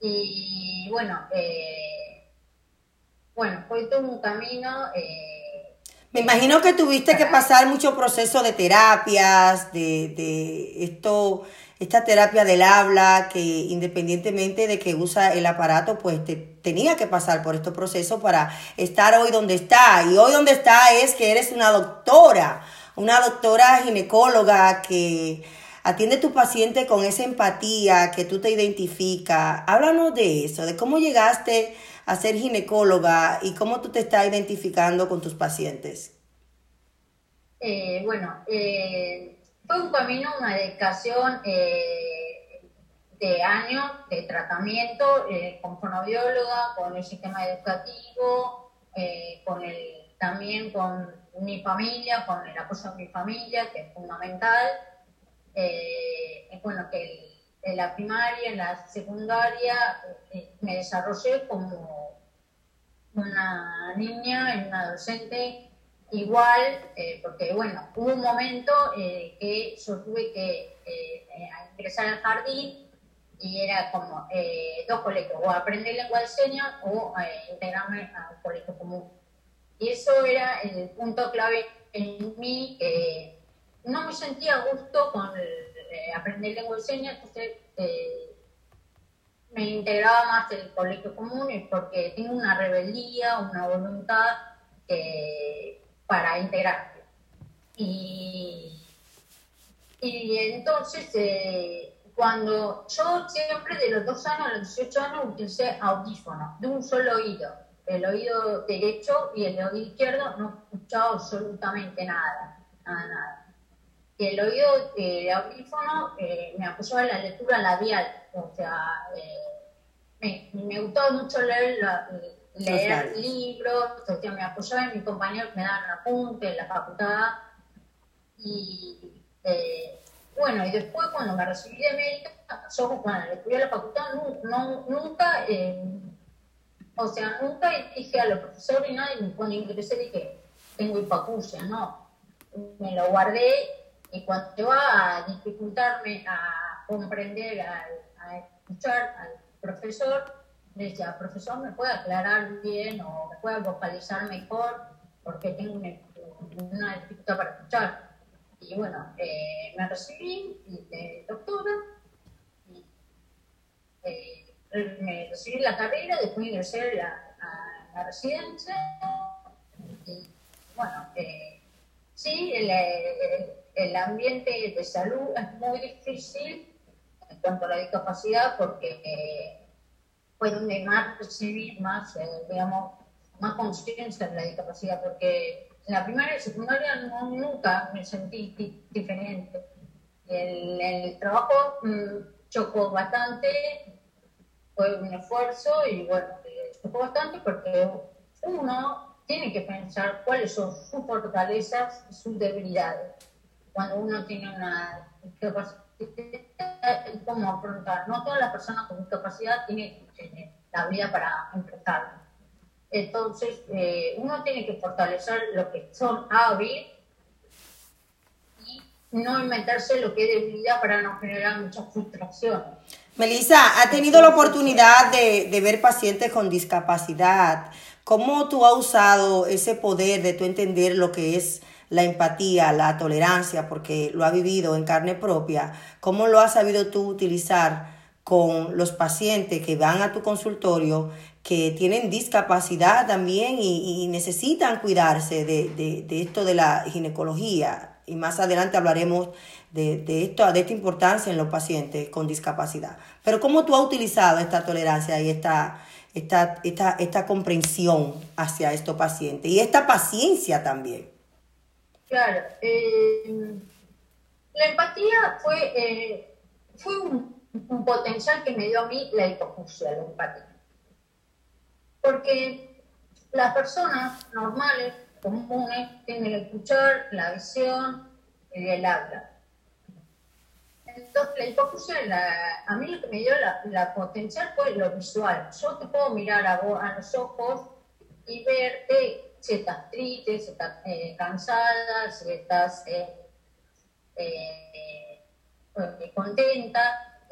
Speaker 5: y bueno, eh, bueno, fue todo un camino. Eh,
Speaker 1: me imagino que tuviste que pasar mucho proceso de terapias, de, de esto esta terapia del habla, que independientemente de que usa el aparato, pues te, tenía que pasar por estos procesos para estar hoy donde está. Y hoy donde está es que eres una doctora, una doctora ginecóloga que atiende a tu paciente con esa empatía que tú te identificas. Háblanos de eso, de cómo llegaste a ser ginecóloga y cómo tú te estás identificando con tus pacientes.
Speaker 5: Eh, bueno, eh, fue un camino, una dedicación eh, de años de tratamiento eh, con fonobióloga, con el sistema educativo, eh, con el, también con mi familia, con el apoyo de mi familia, que es fundamental. Eh, bueno que el- en la primaria, en la secundaria, eh, me desarrollé como una niña, una adolescente igual, eh, porque bueno, hubo un momento eh, que yo tuve que eh, eh, ingresar al jardín y era como eh, dos colegios, o aprender lengua de señas o integrarme al colegio común. Y eso era el punto clave en mí, que no me sentía a gusto con aprender lengua de señas, entonces me integraba más el colegio común porque tengo una rebeldía, una voluntad eh, para integrarme. Y, y entonces, eh, cuando yo siempre de los dos años a los 18 años utilicé audífonos de un solo oído, el oído derecho y el oído izquierdo no escuchaba absolutamente nada, nada, nada. El oído eh, audífono eh, me apoyaba en la lectura labial, o sea, me, me gustaba mucho leer, la- leer libros, o sea, me apoyaba en mis compañeros me daban apuntes en la facultad. Y eh, bueno, y después cuando me recibí de médica, yo cuando estudié la facultad no- nunca, eh, o sea, nunca dije a los profesores y nadie cuando ingresé dije, tengo hipacusia, no. Me lo guardé y cuando iba a dificultarme a comprender, a, escuchar al profesor, decía, profesor, ¿me puede aclarar bien o me puede vocalizar mejor? Porque tengo una, una dificultad para escuchar. Y bueno, eh, me recibí de doctora, eh, me recibí la carrera, después ingresé la, a la residencia. Y bueno, eh, sí, el, el- el ambiente de salud es muy difícil en cuanto a la discapacidad porque eh, fue donde más recibí más, eh, digamos, más conciencia de la discapacidad, porque en la primaria y secundaria no, nunca me sentí di- diferente. El, el trabajo mm, chocó bastante, fue un esfuerzo y bueno, eh, chocó bastante porque uno tiene que pensar cuáles son sus fortalezas y sus debilidades. Cuando uno tiene una discapacidad, cómo afrontar. No todas las personas con discapacidad tienen eh, la vida para enfrentarlo. Entonces, eh, uno tiene que fortalecer lo que son hábiles y no inventarse lo que es debilidad para no generar mucha frustración.
Speaker 1: Melissa, ¿ha tenido la oportunidad de, de ver pacientes con discapacidad? ¿Cómo tú has usado ese poder de tú entender lo que es la empatía, la tolerancia, porque lo has vivido en carne propia? ¿Cómo lo has sabido tú utilizar con los pacientes que van a tu consultorio, que tienen discapacidad también y, y necesitan cuidarse de, de- de esto de la ginecología? Y más adelante hablaremos de, de esto, de esta importancia en los pacientes con discapacidad. Pero ¿cómo tú has utilizado esta tolerancia y esta, esta, esta, esta comprensión hacia estos pacientes? Y esta paciencia también.
Speaker 5: Claro, eh, la empatía fue, eh, fue un, potencial que me dio a mí la hipoacusia, la empatía. Porque las personas normales, comunes, tienen el escuchar, la visión y el habla. Entonces, la hipoacusia, la- a mí lo que me dio la, la potencial fue lo visual. Yo te puedo mirar a, vos, a los ojos y verte si estás triste, si estás eh, cansada, si estás eh, eh, contenta,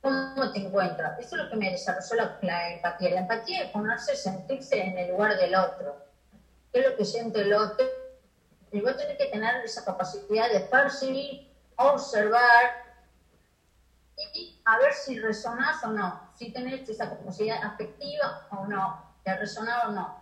Speaker 5: cómo te encuentras. Eso es lo que me desarrolló la, la empatía. La empatía es ponerse, sentirse en el lugar del otro. ¿Qué es lo que siente el otro? Y vos tenés que tener esa capacidad de percibir, observar y a ver si resonás o no, si tenés esa capacidad afectiva o no, de resonar o no.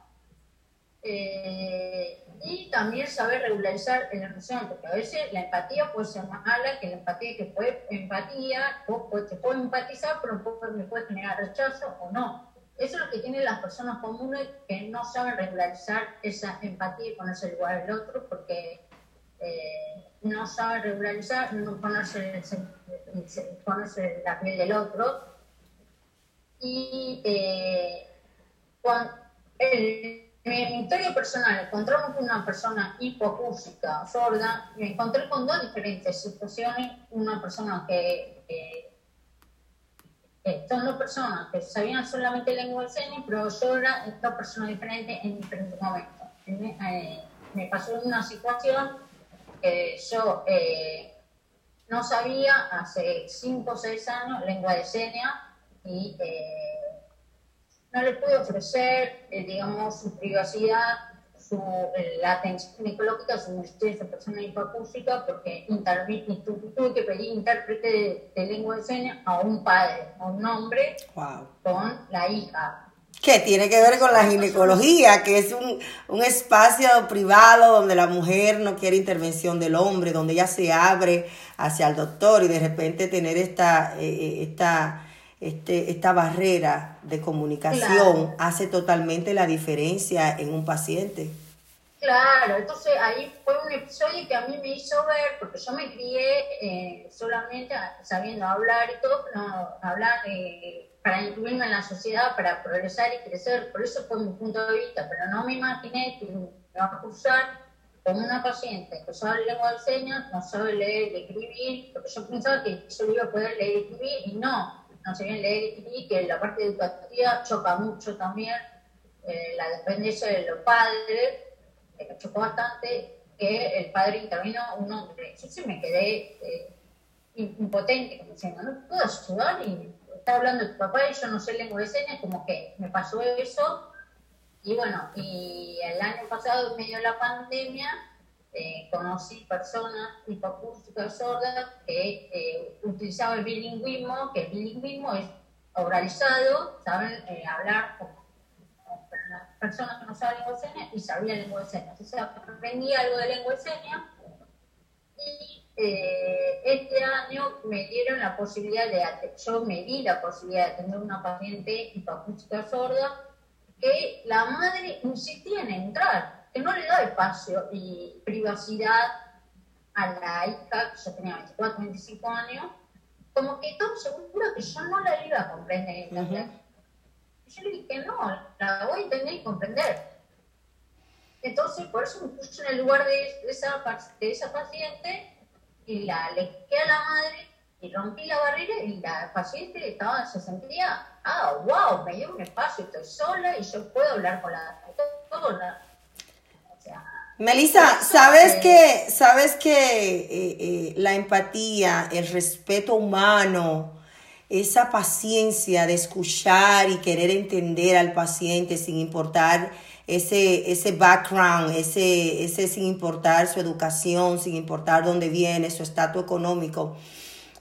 Speaker 5: Eh, y también saber regularizar la emoción, porque a veces la empatía puede ser más mala que la empatía que puede empatía, o puede- empatizar, pero puede, puede generar rechazo o no. Eso es lo que tienen las personas comunes que no saben regularizar esa empatía y ponerse el lugar del otro, porque eh, no saben regularizar, no ponerse, ponerse la piel del otro. Y eh, cuando el, mi, mi historia personal, encontramos con una persona hipoacústica, sorda, me encontré con dos diferentes situaciones. Una persona que, que son dos personas que sabían solamente lengua de señas, pero yo era dos personas diferentes en diferentes momentos. Me, eh, me pasó una situación que yo eh, no sabía hace 5 o 6 años lengua de señas y eh, no le pude ofrecer, eh, digamos, su privacidad, su, eh, la atención ginecológica, su esa persona hipoacústica, porque tuve que pedir intérprete de, de lengua de señas a un padre, a un hombre,
Speaker 1: Wow.
Speaker 5: con la hija.
Speaker 1: Que tiene que ver con la ginecología, que es un, un espacio privado donde la mujer no quiere intervención del hombre, donde ella se abre hacia el doctor y de repente tener esta, eh, eh, esta, este, esta barrera de comunicación
Speaker 5: Claro.
Speaker 1: hace totalmente la diferencia en un paciente.
Speaker 5: Claro, entonces ahí fue un episodio que a mí me hizo ver, porque yo me crié eh, solamente sabiendo hablar y todo, no hablar eh, para incluirme en la sociedad, para progresar y crecer, por eso fue mi punto de vista, pero no me imaginé que me iba a cursar con una paciente que sabe lengua de señas, no sabe leer y escribir, porque yo pensaba que yo iba a poder leer y escribir, y no, no sabía leer y escribir, que la parte educativa choca mucho también, eh, la dependencia de los padres, me chocó bastante que el padre intervino un hombre. Yo sí me quedé eh, impotente, como diciendo, no puedo ayudar y está hablando tu papá y yo no sé lengua de señas, como que me pasó eso. Y bueno, y el año pasado, en medio de la pandemia, eh, conocí personas hipoacústicas sordas que eh, utilizaban el bilingüismo, que el bilingüismo es oralizado, saben eh, hablar con personas que no saben lengua de señas y sabían lengua de señas. Sea, aprendí algo de lengua de señas y eh, este año me dieron la posibilidad de, yo me di la posibilidad de tener una paciente hipoacústica sorda que la madre insistía en entrar, que no le da espacio y privacidad a la hija, que yo tenía 24, 25 años, como que estaba segura que yo no la iba a comprender.
Speaker 1: Ujú.
Speaker 5: Y yo le dije, no, la voy a entender y comprender. Entonces, por eso me puse en el lugar de, esa, de esa paciente y la alejé a la madre y rompí la barrera y la paciente estaba, se sentía, ah, wow, me dio un espacio, estoy sola y yo puedo hablar con la
Speaker 1: Melissa, *laughs* sabes que, sabes que eh, eh, la empatía, el respeto humano, esa paciencia de escuchar y querer entender al paciente sin importar ese, ese background, ese, ese sin importar su educación, sin importar dónde viene, su estatus económico.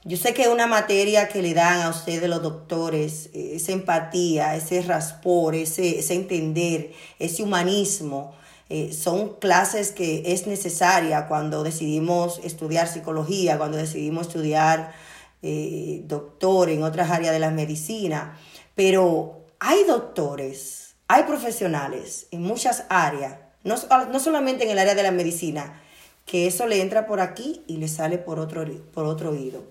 Speaker 1: Yo sé que es una materia que le dan a ustedes los doctores, eh, esa empatía, ese raspor, ese, ese entender, ese humanismo, eh, son clases que es necesaria cuando decidimos estudiar psicología, cuando decidimos estudiar eh, doctor en otras áreas de la medicina. Pero hay doctores, hay profesionales en muchas áreas, no, no solamente en el área de la medicina, que eso le entra por aquí y le sale por otro, por otro oído.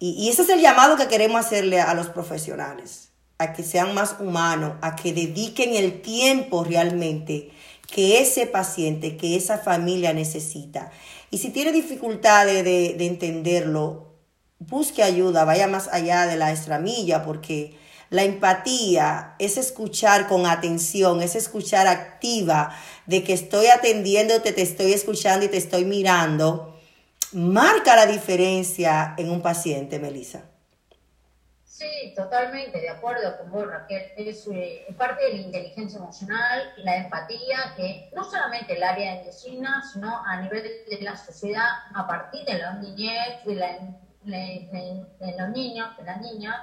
Speaker 1: Y, y ese es el llamado que queremos hacerle a los profesionales, a que sean más humanos, a que dediquen el tiempo realmente que ese paciente, que esa familia necesita. Y si tiene dificultades de, de entenderlo, busque ayuda, vaya más allá de la estramilla, porque la empatía es escuchar con atención, es escuchar activa, de que estoy atendiéndote, te estoy escuchando y te estoy mirando, marca la diferencia en un paciente, Melissa.
Speaker 5: Sí, totalmente, de acuerdo con vos, Raquel. Es, eh, es parte de la inteligencia emocional, la empatía, que no solamente el área de medicina, sino a nivel de la sociedad, a partir de la niñez, de, la, de- de- de los niños, de las niñas,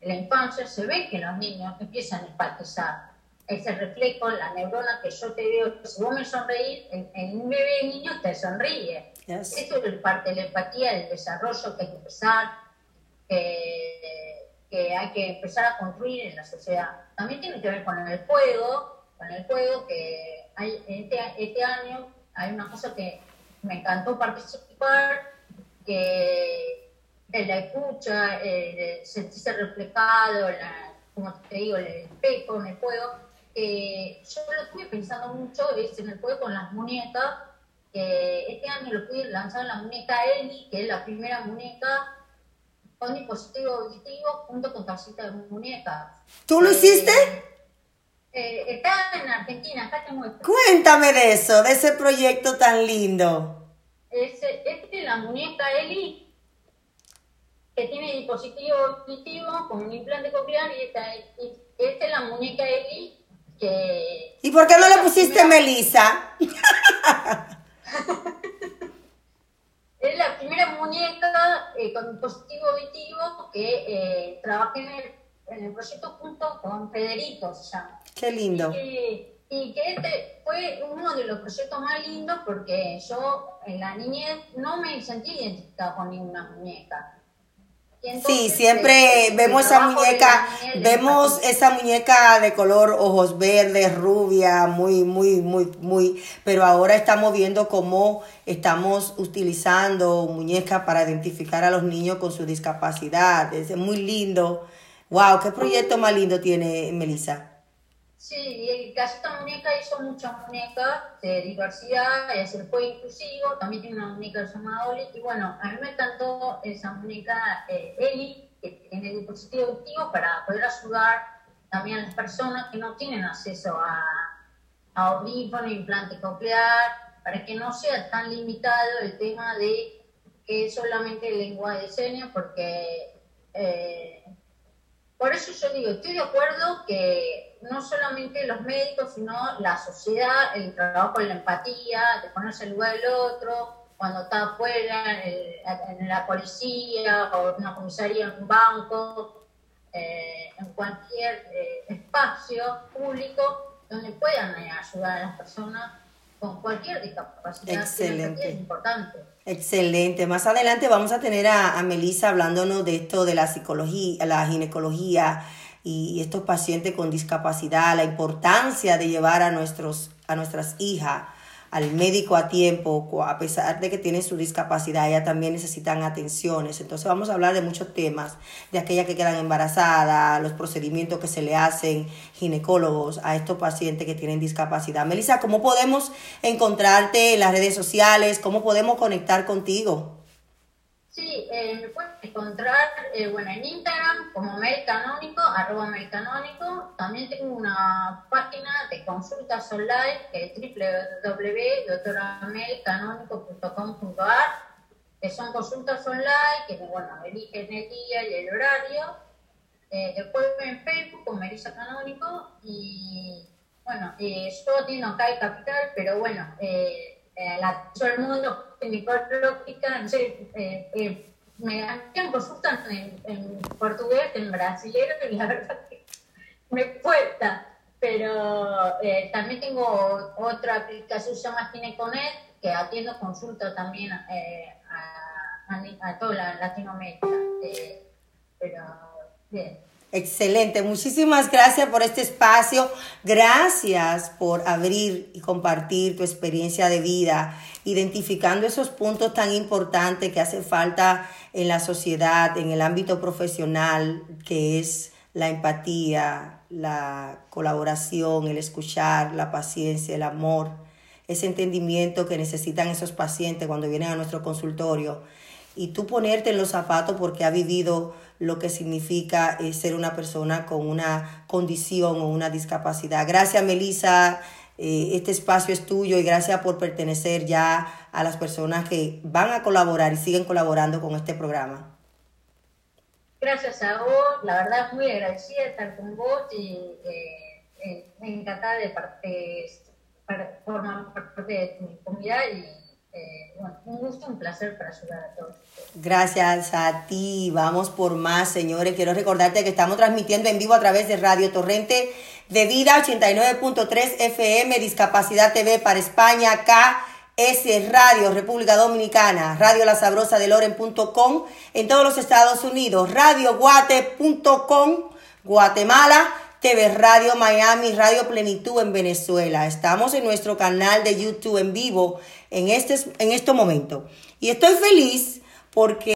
Speaker 5: de la infancia, se ve que los niños empiezan a empatizar. Ese reflejo, la neurona que yo te veo, si vos me sonreís, en, en un bebé niño te sonríe.
Speaker 1: Yes.
Speaker 5: Esto es parte de la empatía, el desarrollo que hay que empezar, que, que hay que empezar a construir en la sociedad. También tiene que ver con el juego, con el juego que hay este, este año hay una cosa que me encantó participar, que en la escucha, eh, sentirse reflejado, en la, como te digo, en el espejo, en el juego, que yo lo estuve pensando mucho es en el juego con las muñecas, que este año lo pude lanzar la muñeca Eli, que es la primera muñeca con dispositivo auditivo junto con casita de muñecas.
Speaker 1: ¿Tú lo
Speaker 5: Eh,
Speaker 1: hiciste?
Speaker 5: eh, está en Argentina, acá te muestro.
Speaker 1: Cuéntame de eso, de ese proyecto tan lindo.
Speaker 5: Este, este es la muñeca Eli, que tiene dispositivo auditivo con un implante coclear, y esta, y esta es la muñeca Eli, que
Speaker 1: ¿Y por qué no le pusiste
Speaker 5: Mira.
Speaker 1: Melissa? *laughs* *laughs*
Speaker 5: es la primera muñeca eh, con dispositivo auditivo que eh, trabajé en el, en el proyecto junto con Federico, se llama.
Speaker 1: Qué lindo.
Speaker 5: Y, y que este fue uno de los proyectos más lindos porque yo en la niñez no me sentí identificada con ninguna muñeca.
Speaker 1: Sí, siempre vemos esa muñeca, vemos esa muñeca de color ojos verdes, rubia, muy, muy, muy, muy, pero ahora estamos viendo cómo estamos utilizando muñecas para identificar a los niños con su discapacidad. Es muy lindo. Wow, qué proyecto más lindo tiene Melissa.
Speaker 5: Sí, y Casita Muñeca hizo muchas muñecas de diversidad, es el fue inclusivo, también tiene una muñeca llamada Oli, y bueno, a mí me encantó esa muñeca eh, Eli, que tiene dispositivo auditivo para poder ayudar también a las personas que no tienen acceso a, a audífono, implante coclear, para que no sea tan limitado el tema de que es solamente lengua de señas, porque eh, por eso yo digo, estoy de acuerdo que no solamente los médicos, sino la sociedad, el trabajo en la empatía, de ponerse en el lugar del otro, cuando está afuera, en, en la policía o en una comisaría, en un banco, eh, en cualquier eh, espacio público donde puedan eh, ayudar a las personas con cualquier discapacidad.
Speaker 1: Excelente.
Speaker 5: es importante.
Speaker 1: Excelente. Más adelante vamos a tener a, a Melissa hablándonos de esto de la psicología, la ginecología y estos pacientes con discapacidad, la importancia de llevar a nuestros, a nuestras hijas al médico a tiempo, a pesar de que tienen su discapacidad, ellas también necesitan atenciones. Entonces vamos a hablar de muchos temas, de aquellas que quedan embarazadas, los procedimientos que se le hacen ginecólogos a estos pacientes que tienen discapacidad. Melissa, ¿cómo podemos encontrarte en las redes sociales? ¿Cómo podemos conectar contigo?
Speaker 5: Sí, eh, me pueden encontrar eh, bueno, en Instagram como Melcanónico, arroba Melcanónico. También tengo una página de consultas online que es www.doctoramelcanónico.com.ar que son consultas online que bueno, eligen el día y el horario. Eh, después en Facebook con Melissa Canónico y bueno, eh, yo atiendo acá en Capital, pero bueno, eh, eh, la, todo el mundo ginecológica, no sé, eh, eh, me hacían consultas en, en portugués, en brasileño, y la *laughs* verdad que me cuesta. Pero eh, también tengo otra aplicación que se llama Gineconet, que atiendo consultas también a, a, a toda la Latinoamérica. Pero bien.
Speaker 1: Excelente, muchísimas gracias por este espacio, gracias por abrir y compartir tu experiencia de vida, identificando esos puntos tan importantes que hace falta en la sociedad, en el ámbito profesional, que es la empatía, la colaboración, el escuchar, la paciencia, el amor, ese entendimiento que necesitan esos pacientes cuando vienen a nuestro consultorio. Y tú ponerte en los zapatos porque ha vivido lo que significa eh, ser una persona con una condición o una discapacidad. Gracias, Melissa. Eh, este espacio es tuyo y gracias por pertenecer ya a las personas que van a colaborar y siguen colaborando con este programa.
Speaker 5: Gracias a vos, la verdad muy agradecida de estar con vos y eh, eh, encantada de parte, formar parte de tu comunidad y eh, bueno, un gusto, un placer para ayudar a todos.
Speaker 1: Gracias a ti. Vamos por más, señores. Quiero recordarte que estamos transmitiendo en vivo a través de Radio Torrente de Vida 89.3 FM, Discapacidad TV para España, KS Radio, República Dominicana, Radio La Sabrosa de Loren.com en todos los Estados Unidos, radioguate.com, Guatemala, TV Radio Miami, Radio Plenitud en Venezuela. Estamos en nuestro canal de YouTube en vivo en este, en este momento. Y estoy feliz porque...